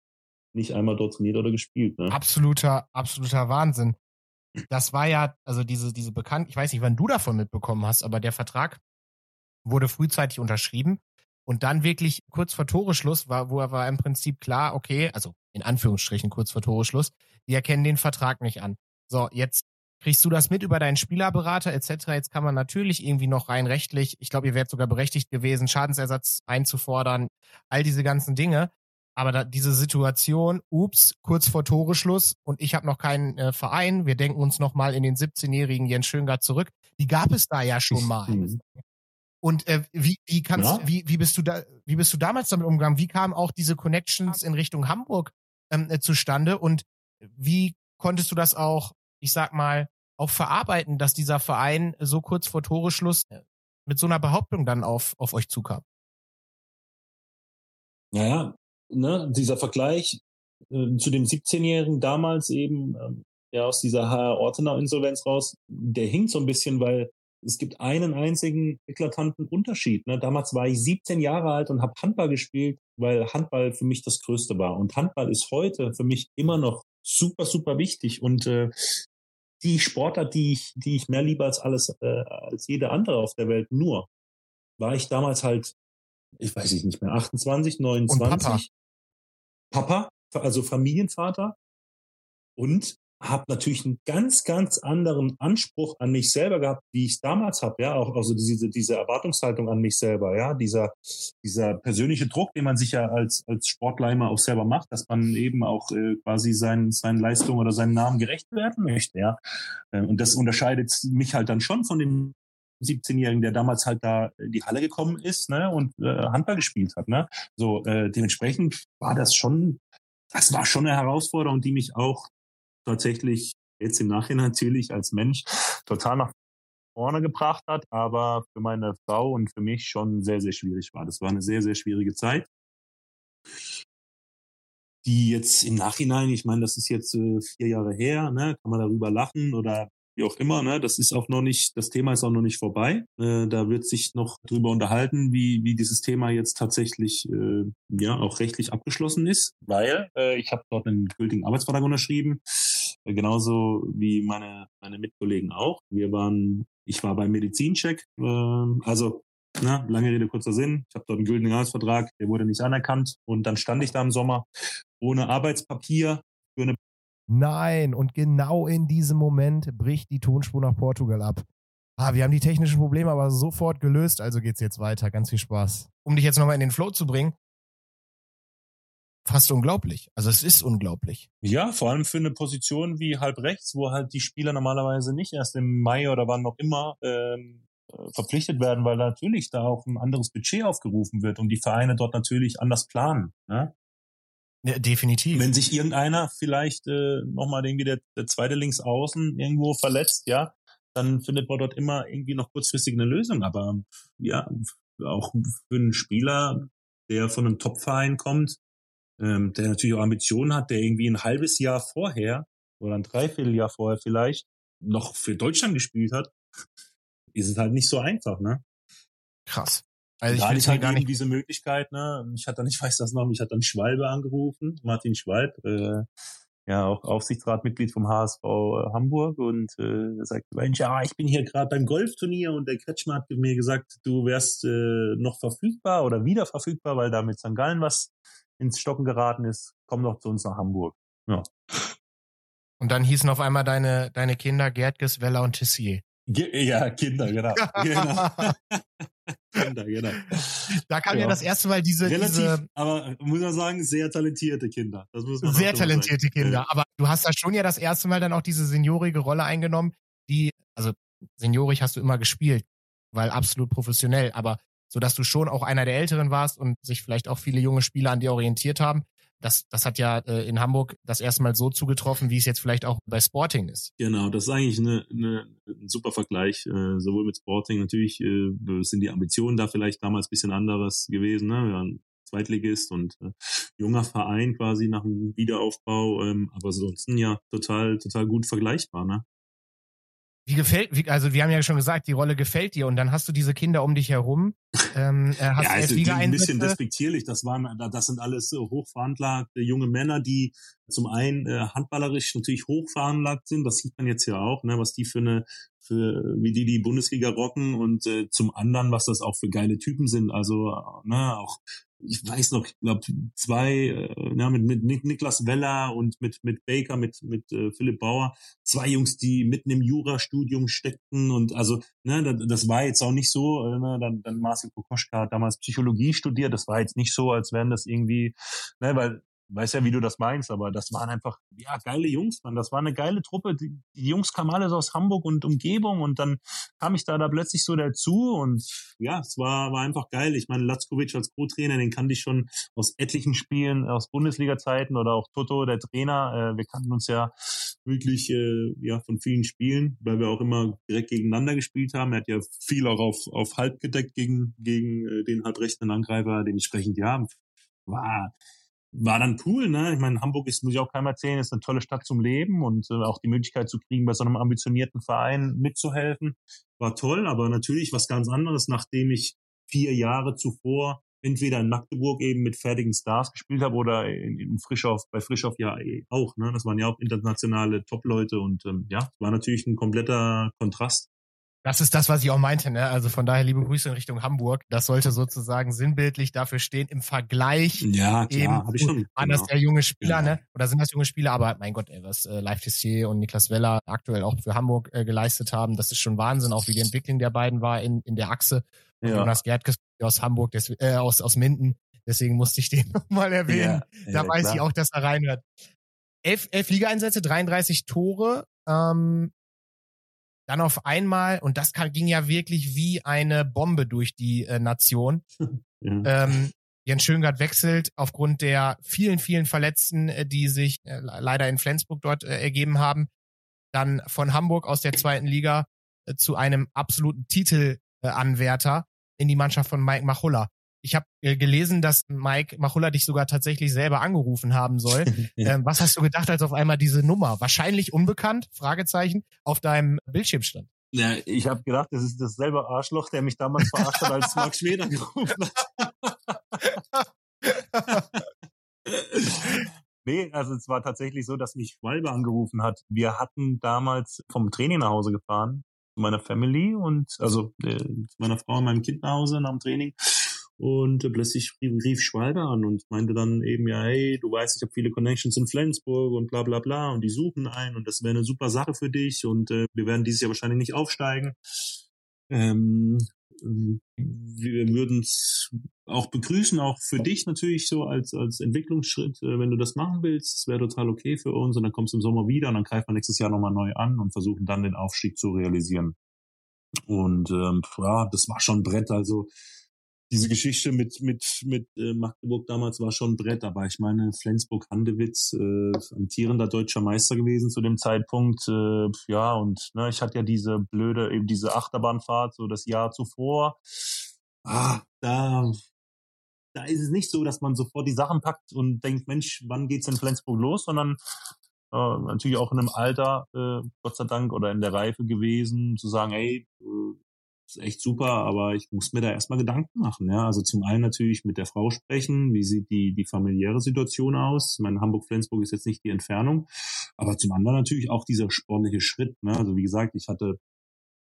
B: nicht einmal dort trainiert oder gespielt. Ne?
A: Absoluter, absoluter Wahnsinn. Das war ja, also diese, diese bekannt, ich weiß nicht, wann du davon mitbekommen hast, aber der Vertrag wurde frühzeitig unterschrieben und dann wirklich kurz vor Toreschluss war, wo er war im Prinzip klar, okay, also in Anführungsstrichen kurz vor Toreschluss, die erkennen den Vertrag nicht an. So, jetzt kriegst du das mit über deinen Spielerberater etc. Jetzt kann man natürlich irgendwie noch rein rechtlich, ich glaube, ihr wärt sogar berechtigt gewesen, Schadensersatz einzufordern, all diese ganzen Dinge. Aber da, diese Situation, ups, kurz vor Toreschluss und ich habe noch keinen äh, Verein, wir denken uns noch mal in den 17-jährigen Jens Schöngard zurück, die gab es da ja schon mal. Mhm. Und äh, wie, wie kannst ja. wie, wie bist du da, wie bist du damals damit umgegangen? Wie kamen auch diese Connections in Richtung Hamburg ähm, äh, zustande und wie konntest du das auch ich sag mal, auch verarbeiten, dass dieser Verein so kurz vor Toreschluss äh, mit so einer Behauptung dann auf, auf euch zukam?
B: Naja, ne, dieser Vergleich äh, zu dem 17-Jährigen damals eben, ähm, ja, aus dieser HR Ortenau-Insolvenz raus, der hinkt so ein bisschen, weil es gibt einen einzigen eklatanten Unterschied. Ne? Damals war ich 17 Jahre alt und habe Handball gespielt, weil Handball für mich das Größte war. Und Handball ist heute für mich immer noch super, super wichtig. Und äh, die Sportart, die ich, die ich mehr liebe als alles, äh, als jede andere auf der Welt. Nur war ich damals halt, ich weiß nicht mehr, 28, 29. Papa. Papa, also Familienvater. Und habe natürlich einen ganz, ganz anderen Anspruch an mich selber gehabt, wie ich es damals habe, ja, auch also diese diese Erwartungshaltung an mich selber, ja, dieser dieser persönliche Druck, den man sich ja als als Sportler immer auch selber macht, dass man eben auch äh, quasi seinen seinen Leistungen oder seinen Namen gerecht werden möchte, ja, äh, und das unterscheidet mich halt dann schon von dem 17-Jährigen, der damals halt da in die Halle gekommen ist, ne, und äh, Handball gespielt hat, ne, so äh, dementsprechend war das schon das war schon eine Herausforderung, die mich auch tatsächlich jetzt im Nachhinein natürlich als Mensch total nach vorne gebracht hat, aber für meine Frau und für mich schon sehr, sehr schwierig war. Das war eine sehr, sehr schwierige Zeit, die jetzt im Nachhinein, ich meine, das ist jetzt äh, vier Jahre her, ne, kann man darüber lachen oder wie auch immer, ne, das ist auch noch nicht, das Thema ist auch noch nicht vorbei. Äh, da wird sich noch drüber unterhalten, wie, wie dieses Thema jetzt tatsächlich äh, ja auch rechtlich abgeschlossen ist, weil äh, ich habe dort einen gültigen Arbeitsvertrag unterschrieben, äh, genauso wie meine, meine Mitkollegen auch. Wir waren, ich war beim Medizincheck, äh, also na, lange Rede, kurzer Sinn. Ich habe dort einen gültigen Arbeitsvertrag, der wurde nicht anerkannt. Und dann stand ich da im Sommer ohne Arbeitspapier für eine
A: Nein, und genau in diesem Moment bricht die Tonspur nach Portugal ab. Ah, wir haben die technischen Probleme aber sofort gelöst, also geht's jetzt weiter. Ganz viel Spaß. Um dich jetzt nochmal in den Flow zu bringen, fast unglaublich. Also es ist unglaublich.
B: Ja, vor allem für eine Position wie halb rechts, wo halt die Spieler normalerweise nicht erst im Mai oder wann noch immer ähm, verpflichtet werden, weil natürlich da auch ein anderes Budget aufgerufen wird und die Vereine dort natürlich anders planen. Ne?
A: Ja, definitiv.
B: Wenn sich irgendeiner vielleicht äh, nochmal irgendwie der, der zweite Linksaußen irgendwo verletzt, ja, dann findet man dort immer irgendwie noch kurzfristig eine Lösung. Aber ja, auch für einen Spieler, der von einem Topverein kommt, ähm, der natürlich auch Ambitionen hat, der irgendwie ein halbes Jahr vorher oder ein Dreivierteljahr vorher vielleicht noch für Deutschland gespielt hat, ist es halt nicht so einfach, ne?
A: Krass.
B: Also ich da hatte ich halt gar nicht diese Möglichkeit, ne? Ich hatte dann, ich weiß das noch, mich hat dann Schwalbe angerufen, Martin Schwalb, äh, ja auch Aufsichtsratmitglied vom HSV äh, Hamburg und äh, er sagt, Mensch, ja, ich bin hier gerade beim Golfturnier und der Kretschmer hat mir gesagt, du wärst äh, noch verfügbar oder wieder verfügbar, weil da mit St. Gallen was ins Stocken geraten ist. Komm doch zu uns nach Hamburg. Ja.
A: Und dann hießen auf einmal deine, deine Kinder Gerd, Weller und Tissier.
B: Ja, Kinder, genau. genau.
A: Kinder, genau. Da kam ja. ja das erste Mal diese.
B: Relativ,
A: diese,
B: aber muss man sagen, sehr talentierte Kinder.
A: Das muss man sehr talentierte sagen. Kinder. Aber du hast da schon ja das erste Mal dann auch diese seniorige Rolle eingenommen, die, also seniorig hast du immer gespielt, weil absolut professionell. Aber sodass du schon auch einer der Älteren warst und sich vielleicht auch viele junge Spieler an dir orientiert haben. Das, das hat ja äh, in Hamburg das erste Mal so zugetroffen, wie es jetzt vielleicht auch bei Sporting ist.
B: Genau, das ist eigentlich eine, eine, ein super Vergleich, äh, sowohl mit Sporting. Natürlich äh, sind die Ambitionen da vielleicht damals bisschen anderes gewesen. Ne? Wir waren Zweitligist und äh, junger Verein quasi nach dem Wiederaufbau, ähm, aber ansonsten ja total, total gut vergleichbar, ne?
A: Wie gefällt, also wir haben ja schon gesagt, die Rolle gefällt dir und dann hast du diese Kinder um dich herum.
B: Ähm, äh, hast ja, also die ein bisschen despektierlich. Das waren, das sind alles hochveranlagte junge Männer, die zum einen äh, handballerisch natürlich hochveranlagt sind. Das sieht man jetzt ja auch, ne, was die für eine, für wie die die Bundesliga rocken und äh, zum anderen, was das auch für geile Typen sind. Also ne, auch ich weiß noch, ich glaube, zwei, äh, ja, mit, mit Niklas Weller und mit, mit Baker, mit, mit äh, Philipp Bauer, zwei Jungs, die mitten im Jurastudium steckten und also, ne, das, das war jetzt auch nicht so, äh, ne, dann, dann Marcel Kokoschka hat damals Psychologie studiert, das war jetzt nicht so, als wären das irgendwie, ne, weil weiß ja, wie du das meinst, aber das waren einfach, ja, geile Jungs, man. Das war eine geile Truppe. Die, die Jungs kamen alle so aus Hamburg und Umgebung und dann kam ich da da plötzlich so dazu und ja, es war, war einfach geil. Ich meine, Latzkovic als Co-Trainer, den kannte ich schon aus etlichen Spielen, aus Bundesliga-Zeiten oder auch Toto, der Trainer. Äh, wir kannten uns ja wirklich, äh, ja, von vielen Spielen, weil wir auch immer direkt gegeneinander gespielt haben. Er hat ja viel auch auf, auf halb gedeckt gegen, gegen äh, den halbrechten Angreifer. Dementsprechend, ja, war, war dann cool, ne? Ich meine, Hamburg ist, muss ich auch keinem erzählen, ist eine tolle Stadt zum Leben und äh, auch die Möglichkeit zu kriegen, bei so einem ambitionierten Verein mitzuhelfen, war toll, aber natürlich was ganz anderes, nachdem ich vier Jahre zuvor entweder in Magdeburg eben mit fertigen Stars gespielt habe oder in, in Frischhoff, bei Frischhoff ja eh auch, ne? Das waren ja auch internationale Top-Leute und ähm, ja, war natürlich ein kompletter Kontrast.
A: Das ist das, was ich auch meinte, ne? Also von daher liebe Grüße in Richtung Hamburg. Das sollte sozusagen sinnbildlich dafür stehen im Vergleich.
B: Ja, klar, habe ich schon.
A: Waren genau. das der junge Spieler, ja. ne? Oder sind das junge Spieler? Aber mein Gott, ey, was äh, Live Tissier und Niklas Weller aktuell auch für Hamburg äh, geleistet haben, das ist schon Wahnsinn, auch wie die Entwicklung der beiden war in, in der Achse. Ja. Jonas Gertges aus Hamburg, des, äh, aus, aus Minden. Deswegen musste ich den nochmal erwähnen. Ja, da weiß klar. ich auch, dass er reinhört. Elf, elf Liga-Einsätze, 33 Tore. Ähm, dann auf einmal, und das kann, ging ja wirklich wie eine Bombe durch die äh, Nation. Ja. Ähm, Jens Schöngard wechselt aufgrund der vielen, vielen Verletzten, äh, die sich äh, leider in Flensburg dort äh, ergeben haben, dann von Hamburg aus der zweiten Liga äh, zu einem absoluten Titelanwärter in die Mannschaft von Mike Machulla. Ich habe äh, gelesen, dass Mike Machulla dich sogar tatsächlich selber angerufen haben soll. ja. ähm, was hast du gedacht, als auf einmal diese Nummer, wahrscheinlich unbekannt, Fragezeichen, auf deinem Bildschirm stand?
B: Ja, ich habe gedacht, das ist dasselbe Arschloch, der mich damals verarscht hat, als Marc Schwed angerufen hat. nee, also es war tatsächlich so, dass mich Schwalbe angerufen hat. Wir hatten damals vom Training nach Hause gefahren, zu meiner Family und also äh, zu meiner Frau und meinem Kind nach Hause nach dem Training. Und äh, plötzlich rief Schwalbe an und meinte dann eben, ja, hey, du weißt, ich habe viele Connections in Flensburg und bla bla bla und die suchen einen und das wäre eine super Sache für dich und äh, wir werden dieses Jahr wahrscheinlich nicht aufsteigen. Ähm, wir würden es auch begrüßen, auch für dich natürlich so als, als Entwicklungsschritt, äh, wenn du das machen willst. Wäre total okay für uns und dann kommst du im Sommer wieder und dann greifen wir nächstes Jahr nochmal neu an und versuchen dann den Aufstieg zu realisieren. Und ähm, ja, das war schon ein Brett. Also diese Geschichte mit mit mit äh, Magdeburg damals war schon ein Brett, aber ich meine Flensburg Handewitz äh, amtierender deutscher Meister gewesen zu dem Zeitpunkt, äh, ja und ne, ich hatte ja diese blöde eben diese Achterbahnfahrt so das Jahr zuvor. Ah, da da ist es nicht so, dass man sofort die Sachen packt und denkt, Mensch, wann geht's in Flensburg los, sondern äh, natürlich auch in einem Alter, äh, Gott sei Dank, oder in der Reife gewesen, zu sagen, ey, äh, ist echt super, aber ich muss mir da erstmal Gedanken machen. Ja? Also zum einen natürlich mit der Frau sprechen, wie sieht die, die familiäre Situation aus. Ich meine, Hamburg-Flensburg ist jetzt nicht die Entfernung, aber zum anderen natürlich auch dieser sportliche Schritt. Ne? Also wie gesagt, ich hatte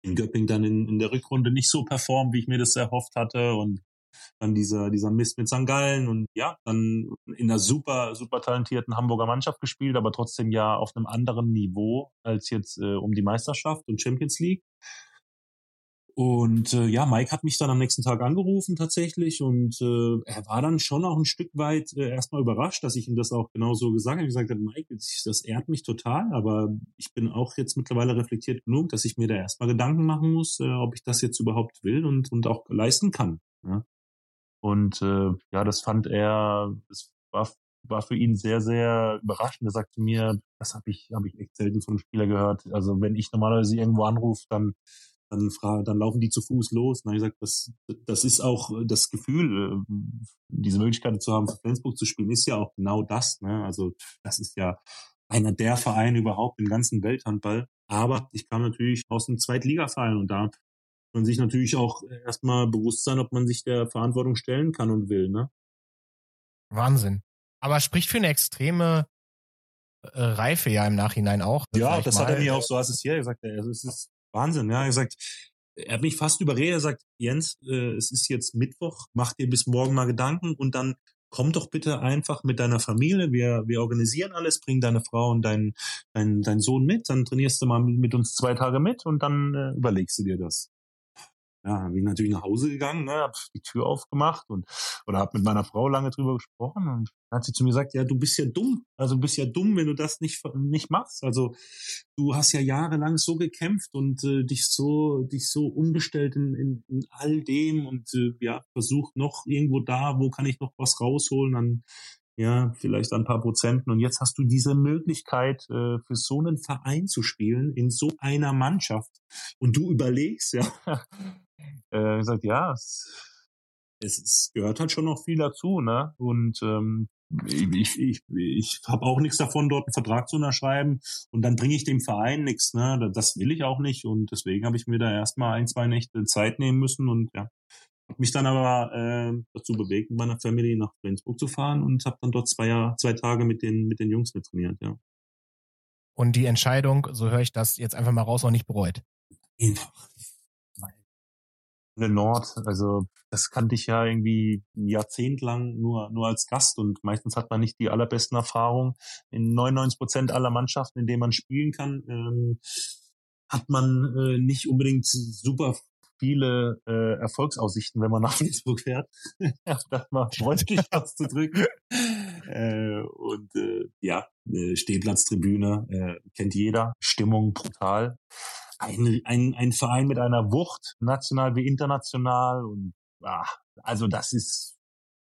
B: in Göpping dann in, in der Rückrunde nicht so performt, wie ich mir das erhofft hatte und dann dieser, dieser Mist mit St. Gallen und ja, dann in einer super, super talentierten Hamburger Mannschaft gespielt, aber trotzdem ja auf einem anderen Niveau als jetzt äh, um die Meisterschaft und Champions League. Und äh, ja, Mike hat mich dann am nächsten Tag angerufen tatsächlich und äh, er war dann schon auch ein Stück weit äh, erstmal überrascht, dass ich ihm das auch genauso gesagt habe. Ich gesagt Mike, das ehrt mich total, aber ich bin auch jetzt mittlerweile reflektiert genug, dass ich mir da erstmal Gedanken machen muss, äh, ob ich das jetzt überhaupt will und, und auch leisten kann. Ne? Und äh, ja, das fand er, das war, war für ihn sehr, sehr überraschend. Er sagte mir, das habe ich, hab ich echt selten von einem Spieler gehört. Also wenn ich normalerweise irgendwo anrufe, dann dann, frage, dann laufen die zu Fuß los. Und dann habe ich gesagt, das, das ist auch das Gefühl, äh, diese Möglichkeit zu haben, für Flensburg zu spielen, ist ja auch genau das. Ne? Also das ist ja einer der Vereine überhaupt im ganzen Welthandball. Aber ich kam natürlich aus einem Zweitligaverein und da man sich natürlich auch erstmal bewusst sein, ob man sich der Verantwortung stellen kann und will. Ne?
A: Wahnsinn. Aber spricht für eine extreme äh, Reife ja im Nachhinein auch.
B: Ja, das mal. hat er mir auch so assoziiert. Er sagt, also es ist Wahnsinn. Ja, er sagt, er hat mich fast überredet. Er sagt, Jens, äh, es ist jetzt Mittwoch, mach dir bis morgen mal Gedanken und dann komm doch bitte einfach mit deiner Familie. Wir, wir organisieren alles, bring deine Frau und deinen dein, dein Sohn mit, dann trainierst du mal mit uns zwei Tage mit und dann äh, überlegst du dir das ja, bin ich natürlich nach Hause gegangen, ne, hab die Tür aufgemacht und oder hab mit meiner Frau lange drüber gesprochen und dann hat sie zu mir gesagt, ja, du bist ja dumm, also du bist ja dumm, wenn du das nicht nicht machst. Also du hast ja jahrelang so gekämpft und äh, dich so dich so umgestellt in, in, in all dem und äh, ja versucht noch irgendwo da, wo kann ich noch was rausholen an ja, vielleicht ein paar Prozenten. Und jetzt hast du diese Möglichkeit, äh, für so einen Verein zu spielen, in so einer Mannschaft. Und du überlegst, ja, äh, gesagt, ja, es, es, gehört halt schon noch viel dazu, ne? Und ähm, ich, ich, ich habe auch nichts davon, dort einen Vertrag zu unterschreiben und dann bringe ich dem Verein nichts, ne? Das will ich auch nicht und deswegen habe ich mir da erstmal ein, zwei Nächte Zeit nehmen müssen und ja, habe mich dann aber äh, dazu bewegt, mit meiner Family nach Flensburg zu fahren und habe dann dort zwei, Jahr, zwei Tage mit den, mit den Jungs mit trainiert, ja.
A: Und die Entscheidung, so höre ich das jetzt einfach mal raus, noch nicht bereut.
B: Einfach. In Nord, also das kannte ich ja irgendwie ein Jahrzehnt lang nur, nur als Gast und meistens hat man nicht die allerbesten Erfahrungen. In 99 Prozent aller Mannschaften, in denen man spielen kann, ähm, hat man äh, nicht unbedingt super viele äh, Erfolgsaussichten, wenn man nach Flensburg fährt. das mal freundlich auszudrücken. äh, und äh, ja, äh, Stehplatztribüne äh, kennt jeder. Stimmung brutal. Ein, ein, ein Verein mit einer Wucht, national wie international. Und ah, also das ist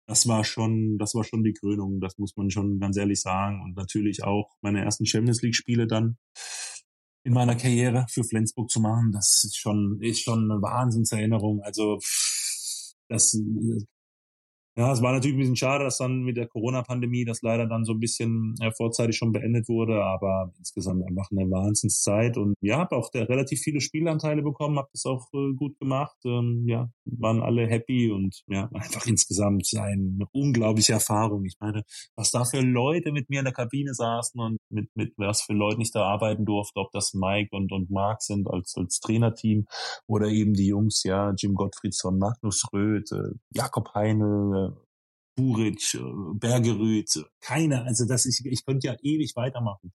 B: das war schon, das war schon die Krönung, das muss man schon ganz ehrlich sagen. Und natürlich auch meine ersten Champions League Spiele dann in meiner Karriere für Flensburg zu machen, das ist schon, ist schon eine Wahnsinnserinnerung. Also das ja, es war natürlich ein bisschen schade, dass dann mit der Corona-Pandemie das leider dann so ein bisschen äh, vorzeitig schon beendet wurde, aber insgesamt einfach eine Wahnsinnszeit und ja, habe auch relativ viele Spielanteile bekommen, habe das auch äh, gut gemacht, ähm, ja, waren alle happy und ja, einfach insgesamt eine unglaubliche Erfahrung. Ich meine, was da für Leute mit mir in der Kabine saßen und mit, mit was für Leuten ich da arbeiten durfte, ob das Mike und, und Marc sind als, als Trainerteam oder eben die Jungs, ja, Jim Gottfriedson, Magnus Röth, äh, Jakob Heinl, Buric, äh, Bergerüth, keine, also das ist, ich könnte ja ewig weitermachen.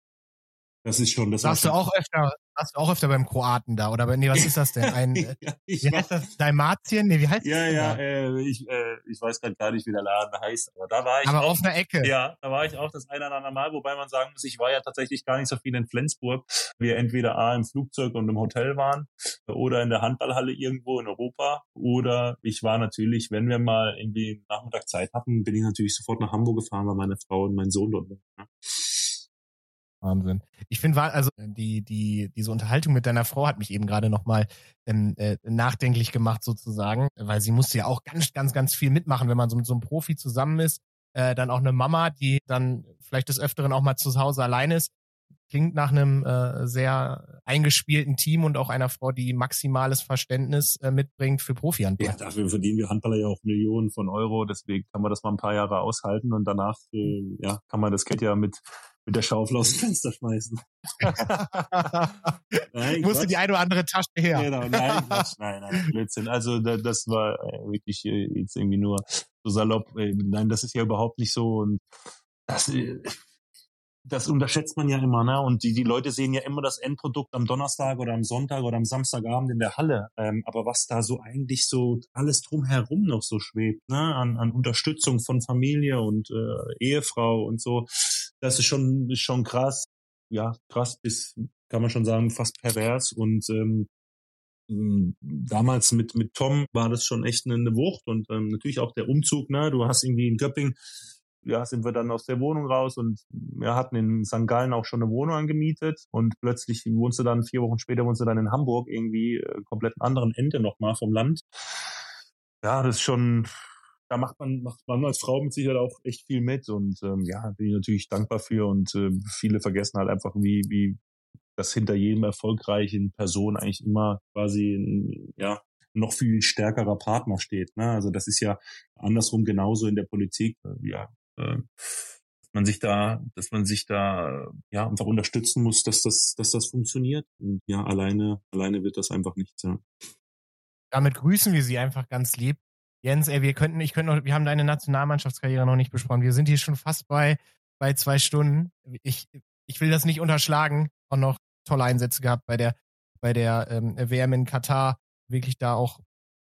B: Das ist schon, das
A: Warst du auch öfter, warst du auch öfter beim Kroaten da oder nee, was ist das denn? Ein, ja, äh, wie heißt das? Dalmatien? Nee, wie heißt
B: ja, das? Ja, ja, äh, ich, äh, ich weiß gerade gar nicht, wie der Laden heißt, aber da war ich.
A: Aber auch, auf einer Ecke.
B: Ja, da war ich auch das eine oder andere Mal, wobei man sagen muss, ich war ja tatsächlich gar nicht so viel in Flensburg. Wir entweder A im Flugzeug und im Hotel waren oder in der Handballhalle irgendwo in Europa oder ich war natürlich, wenn wir mal irgendwie Nachmittag Zeit hatten, bin ich natürlich sofort nach Hamburg gefahren, weil meine Frau und mein Sohn dort waren.
A: Wahnsinn. Ich finde, also die, die, diese Unterhaltung mit deiner Frau hat mich eben gerade nochmal ähm, äh, nachdenklich gemacht sozusagen, weil sie musste ja auch ganz, ganz, ganz viel mitmachen, wenn man so mit so einem Profi zusammen ist. Äh, dann auch eine Mama, die dann vielleicht des Öfteren auch mal zu Hause allein ist. Klingt nach einem äh, sehr eingespielten Team und auch einer Frau, die maximales Verständnis äh, mitbringt für Profi-Handball.
B: Ja, dafür verdienen wir Handballer ja auch Millionen von Euro, deswegen kann man das mal ein paar Jahre aushalten und danach äh, ja, kann man das Geld ja mit mit der Schaufel aus dem Fenster schmeißen.
A: nein, Musste die eine oder andere Tasche her.
B: Genau, nein, Quatsch, nein, nein, Blödsinn. Also da, das war äh, wirklich äh, jetzt irgendwie nur so salopp. Äh, nein, das ist ja überhaupt nicht so und das, das unterschätzt man ja immer, ne? Und die, die Leute sehen ja immer das Endprodukt am Donnerstag oder am Sonntag oder am Samstagabend in der Halle. Ähm, aber was da so eigentlich so alles drumherum noch so schwebt, ne? An, an Unterstützung von Familie und äh, Ehefrau und so, das ist schon, ist schon krass. Ja, krass bis, kann man schon sagen, fast pervers. Und ähm, ähm, damals mit, mit Tom war das schon echt eine, eine Wucht und ähm, natürlich auch der Umzug, ne? Du hast irgendwie in Göpping, ja, sind wir dann aus der Wohnung raus und wir hatten in St. Gallen auch schon eine Wohnung angemietet und plötzlich wohnst du dann vier Wochen später wohnst du dann in Hamburg irgendwie äh, komplett anderen Ende nochmal vom Land. Ja, das ist schon, da macht man, macht man als Frau mit Sicherheit auch echt viel mit und ähm, ja, bin ich natürlich dankbar für und äh, viele vergessen halt einfach, wie, wie dass hinter jedem erfolgreichen Person eigentlich immer quasi ein, ja, noch viel stärkerer Partner steht. Ne? Also das ist ja andersrum genauso in der Politik. Ja, äh, man sich da, dass man sich da ja einfach unterstützen muss, dass das, dass das funktioniert. Und ja, alleine, alleine wird das einfach nichts. Ja.
A: Damit grüßen wir Sie einfach ganz lieb. Jens, ey, wir könnten, ich könnte noch, wir haben deine Nationalmannschaftskarriere noch nicht besprochen. Wir sind hier schon fast bei, bei zwei Stunden. Ich, ich will das nicht unterschlagen. Auch noch tolle Einsätze gehabt bei der, bei der ähm, WM in Katar. Wirklich da auch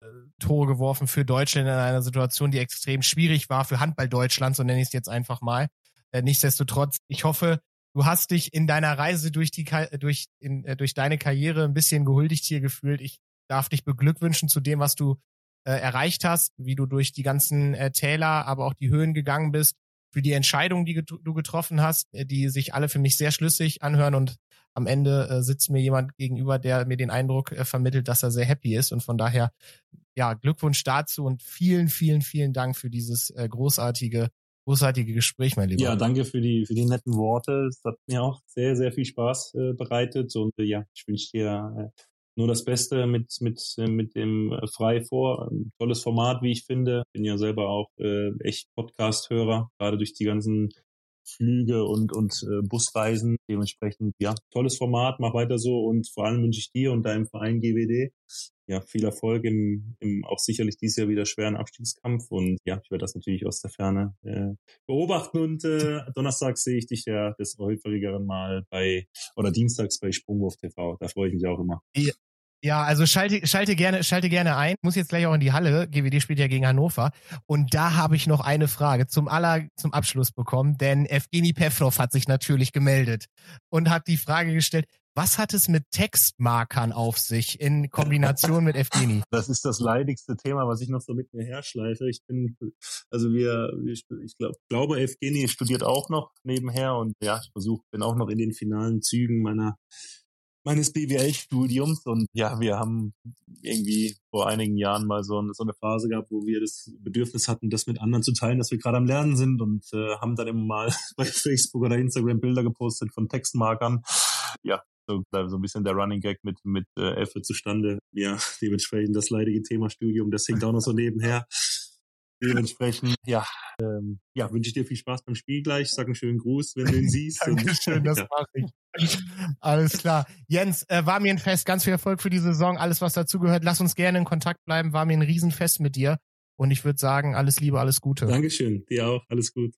A: äh, Tore geworfen für Deutschland in einer Situation, die extrem schwierig war für Handball Deutschland, so nenne ich es jetzt einfach mal. Äh, nichtsdestotrotz, ich hoffe, du hast dich in deiner Reise durch die durch in, äh, durch deine Karriere ein bisschen gehuldigt hier gefühlt. Ich darf dich beglückwünschen zu dem, was du äh, erreicht hast, wie du durch die ganzen äh, Täler, aber auch die Höhen gegangen bist, für die Entscheidungen, die get du getroffen hast, äh, die sich alle für mich sehr schlüssig anhören und am Ende äh, sitzt mir jemand gegenüber, der mir den Eindruck äh, vermittelt, dass er sehr happy ist. Und von daher, ja, Glückwunsch dazu und vielen, vielen, vielen Dank für dieses äh, großartige, großartige Gespräch, mein Lieber.
B: Ja, danke für die, für die netten Worte. Es hat mir auch sehr, sehr viel Spaß äh, bereitet. Und äh, ja, ich wünsche dir äh, nur das Beste mit, mit, äh, mit dem äh, Frei vor. Ein tolles Format, wie ich finde. Bin ja selber auch äh, echt Podcast-Hörer, gerade durch die ganzen Flüge und, und äh, Busreisen. Dementsprechend, ja, tolles Format, mach weiter so und vor allem wünsche ich dir und deinem Verein GWD ja, viel Erfolg im, im auch sicherlich dieses Jahr wieder schweren Abstiegskampf und ja, ich werde das natürlich aus der Ferne äh, beobachten und äh, donnerstags sehe ich dich ja des häufigeren Mal bei oder dienstags bei Sprungwurf TV. Da freue ich mich auch immer.
A: Ja, ja, also schalte, schalte gerne, schalte gerne ein. Muss jetzt gleich auch in die Halle. GWD spielt ja gegen Hannover. Und da habe ich noch eine Frage zum aller, zum Abschluss bekommen, denn Evgeny Pevnov hat sich natürlich gemeldet und hat die Frage gestellt, was hat es mit Textmarkern auf sich in Kombination mit Evgeny?
B: Das ist das leidigste Thema, was ich noch so mit mir herschleife. Ich bin, also wir, ich glaub, glaube, Evgeny studiert auch noch nebenher und ja, ich versuche, bin auch noch in den finalen Zügen meiner meines BWL-Studiums. Und ja, wir haben irgendwie vor einigen Jahren mal so eine, Phase gehabt, wo wir das Bedürfnis hatten, das mit anderen zu teilen, dass wir gerade am Lernen sind und äh, haben dann immer mal bei Facebook oder Instagram Bilder gepostet von Textmarkern. Ja, so, so ein bisschen der Running Gag mit, mit äh, Elfe zustande. Ja, dementsprechend das leidige Thema Studium, das hängt auch noch so nebenher. Dementsprechend, ja, ähm, ja, wünsche ich dir viel Spaß beim Spiel gleich. Sag einen schönen Gruß, wenn du ihn siehst.
A: Dankeschön, das ja. mache ich. Alles klar. Jens, äh, war mir ein Fest. Ganz viel Erfolg für die Saison. Alles, was dazugehört. Lass uns gerne in Kontakt bleiben. War mir ein Riesenfest mit dir. Und ich würde sagen, alles Liebe, alles Gute.
B: Dankeschön. Dir auch. Alles gut.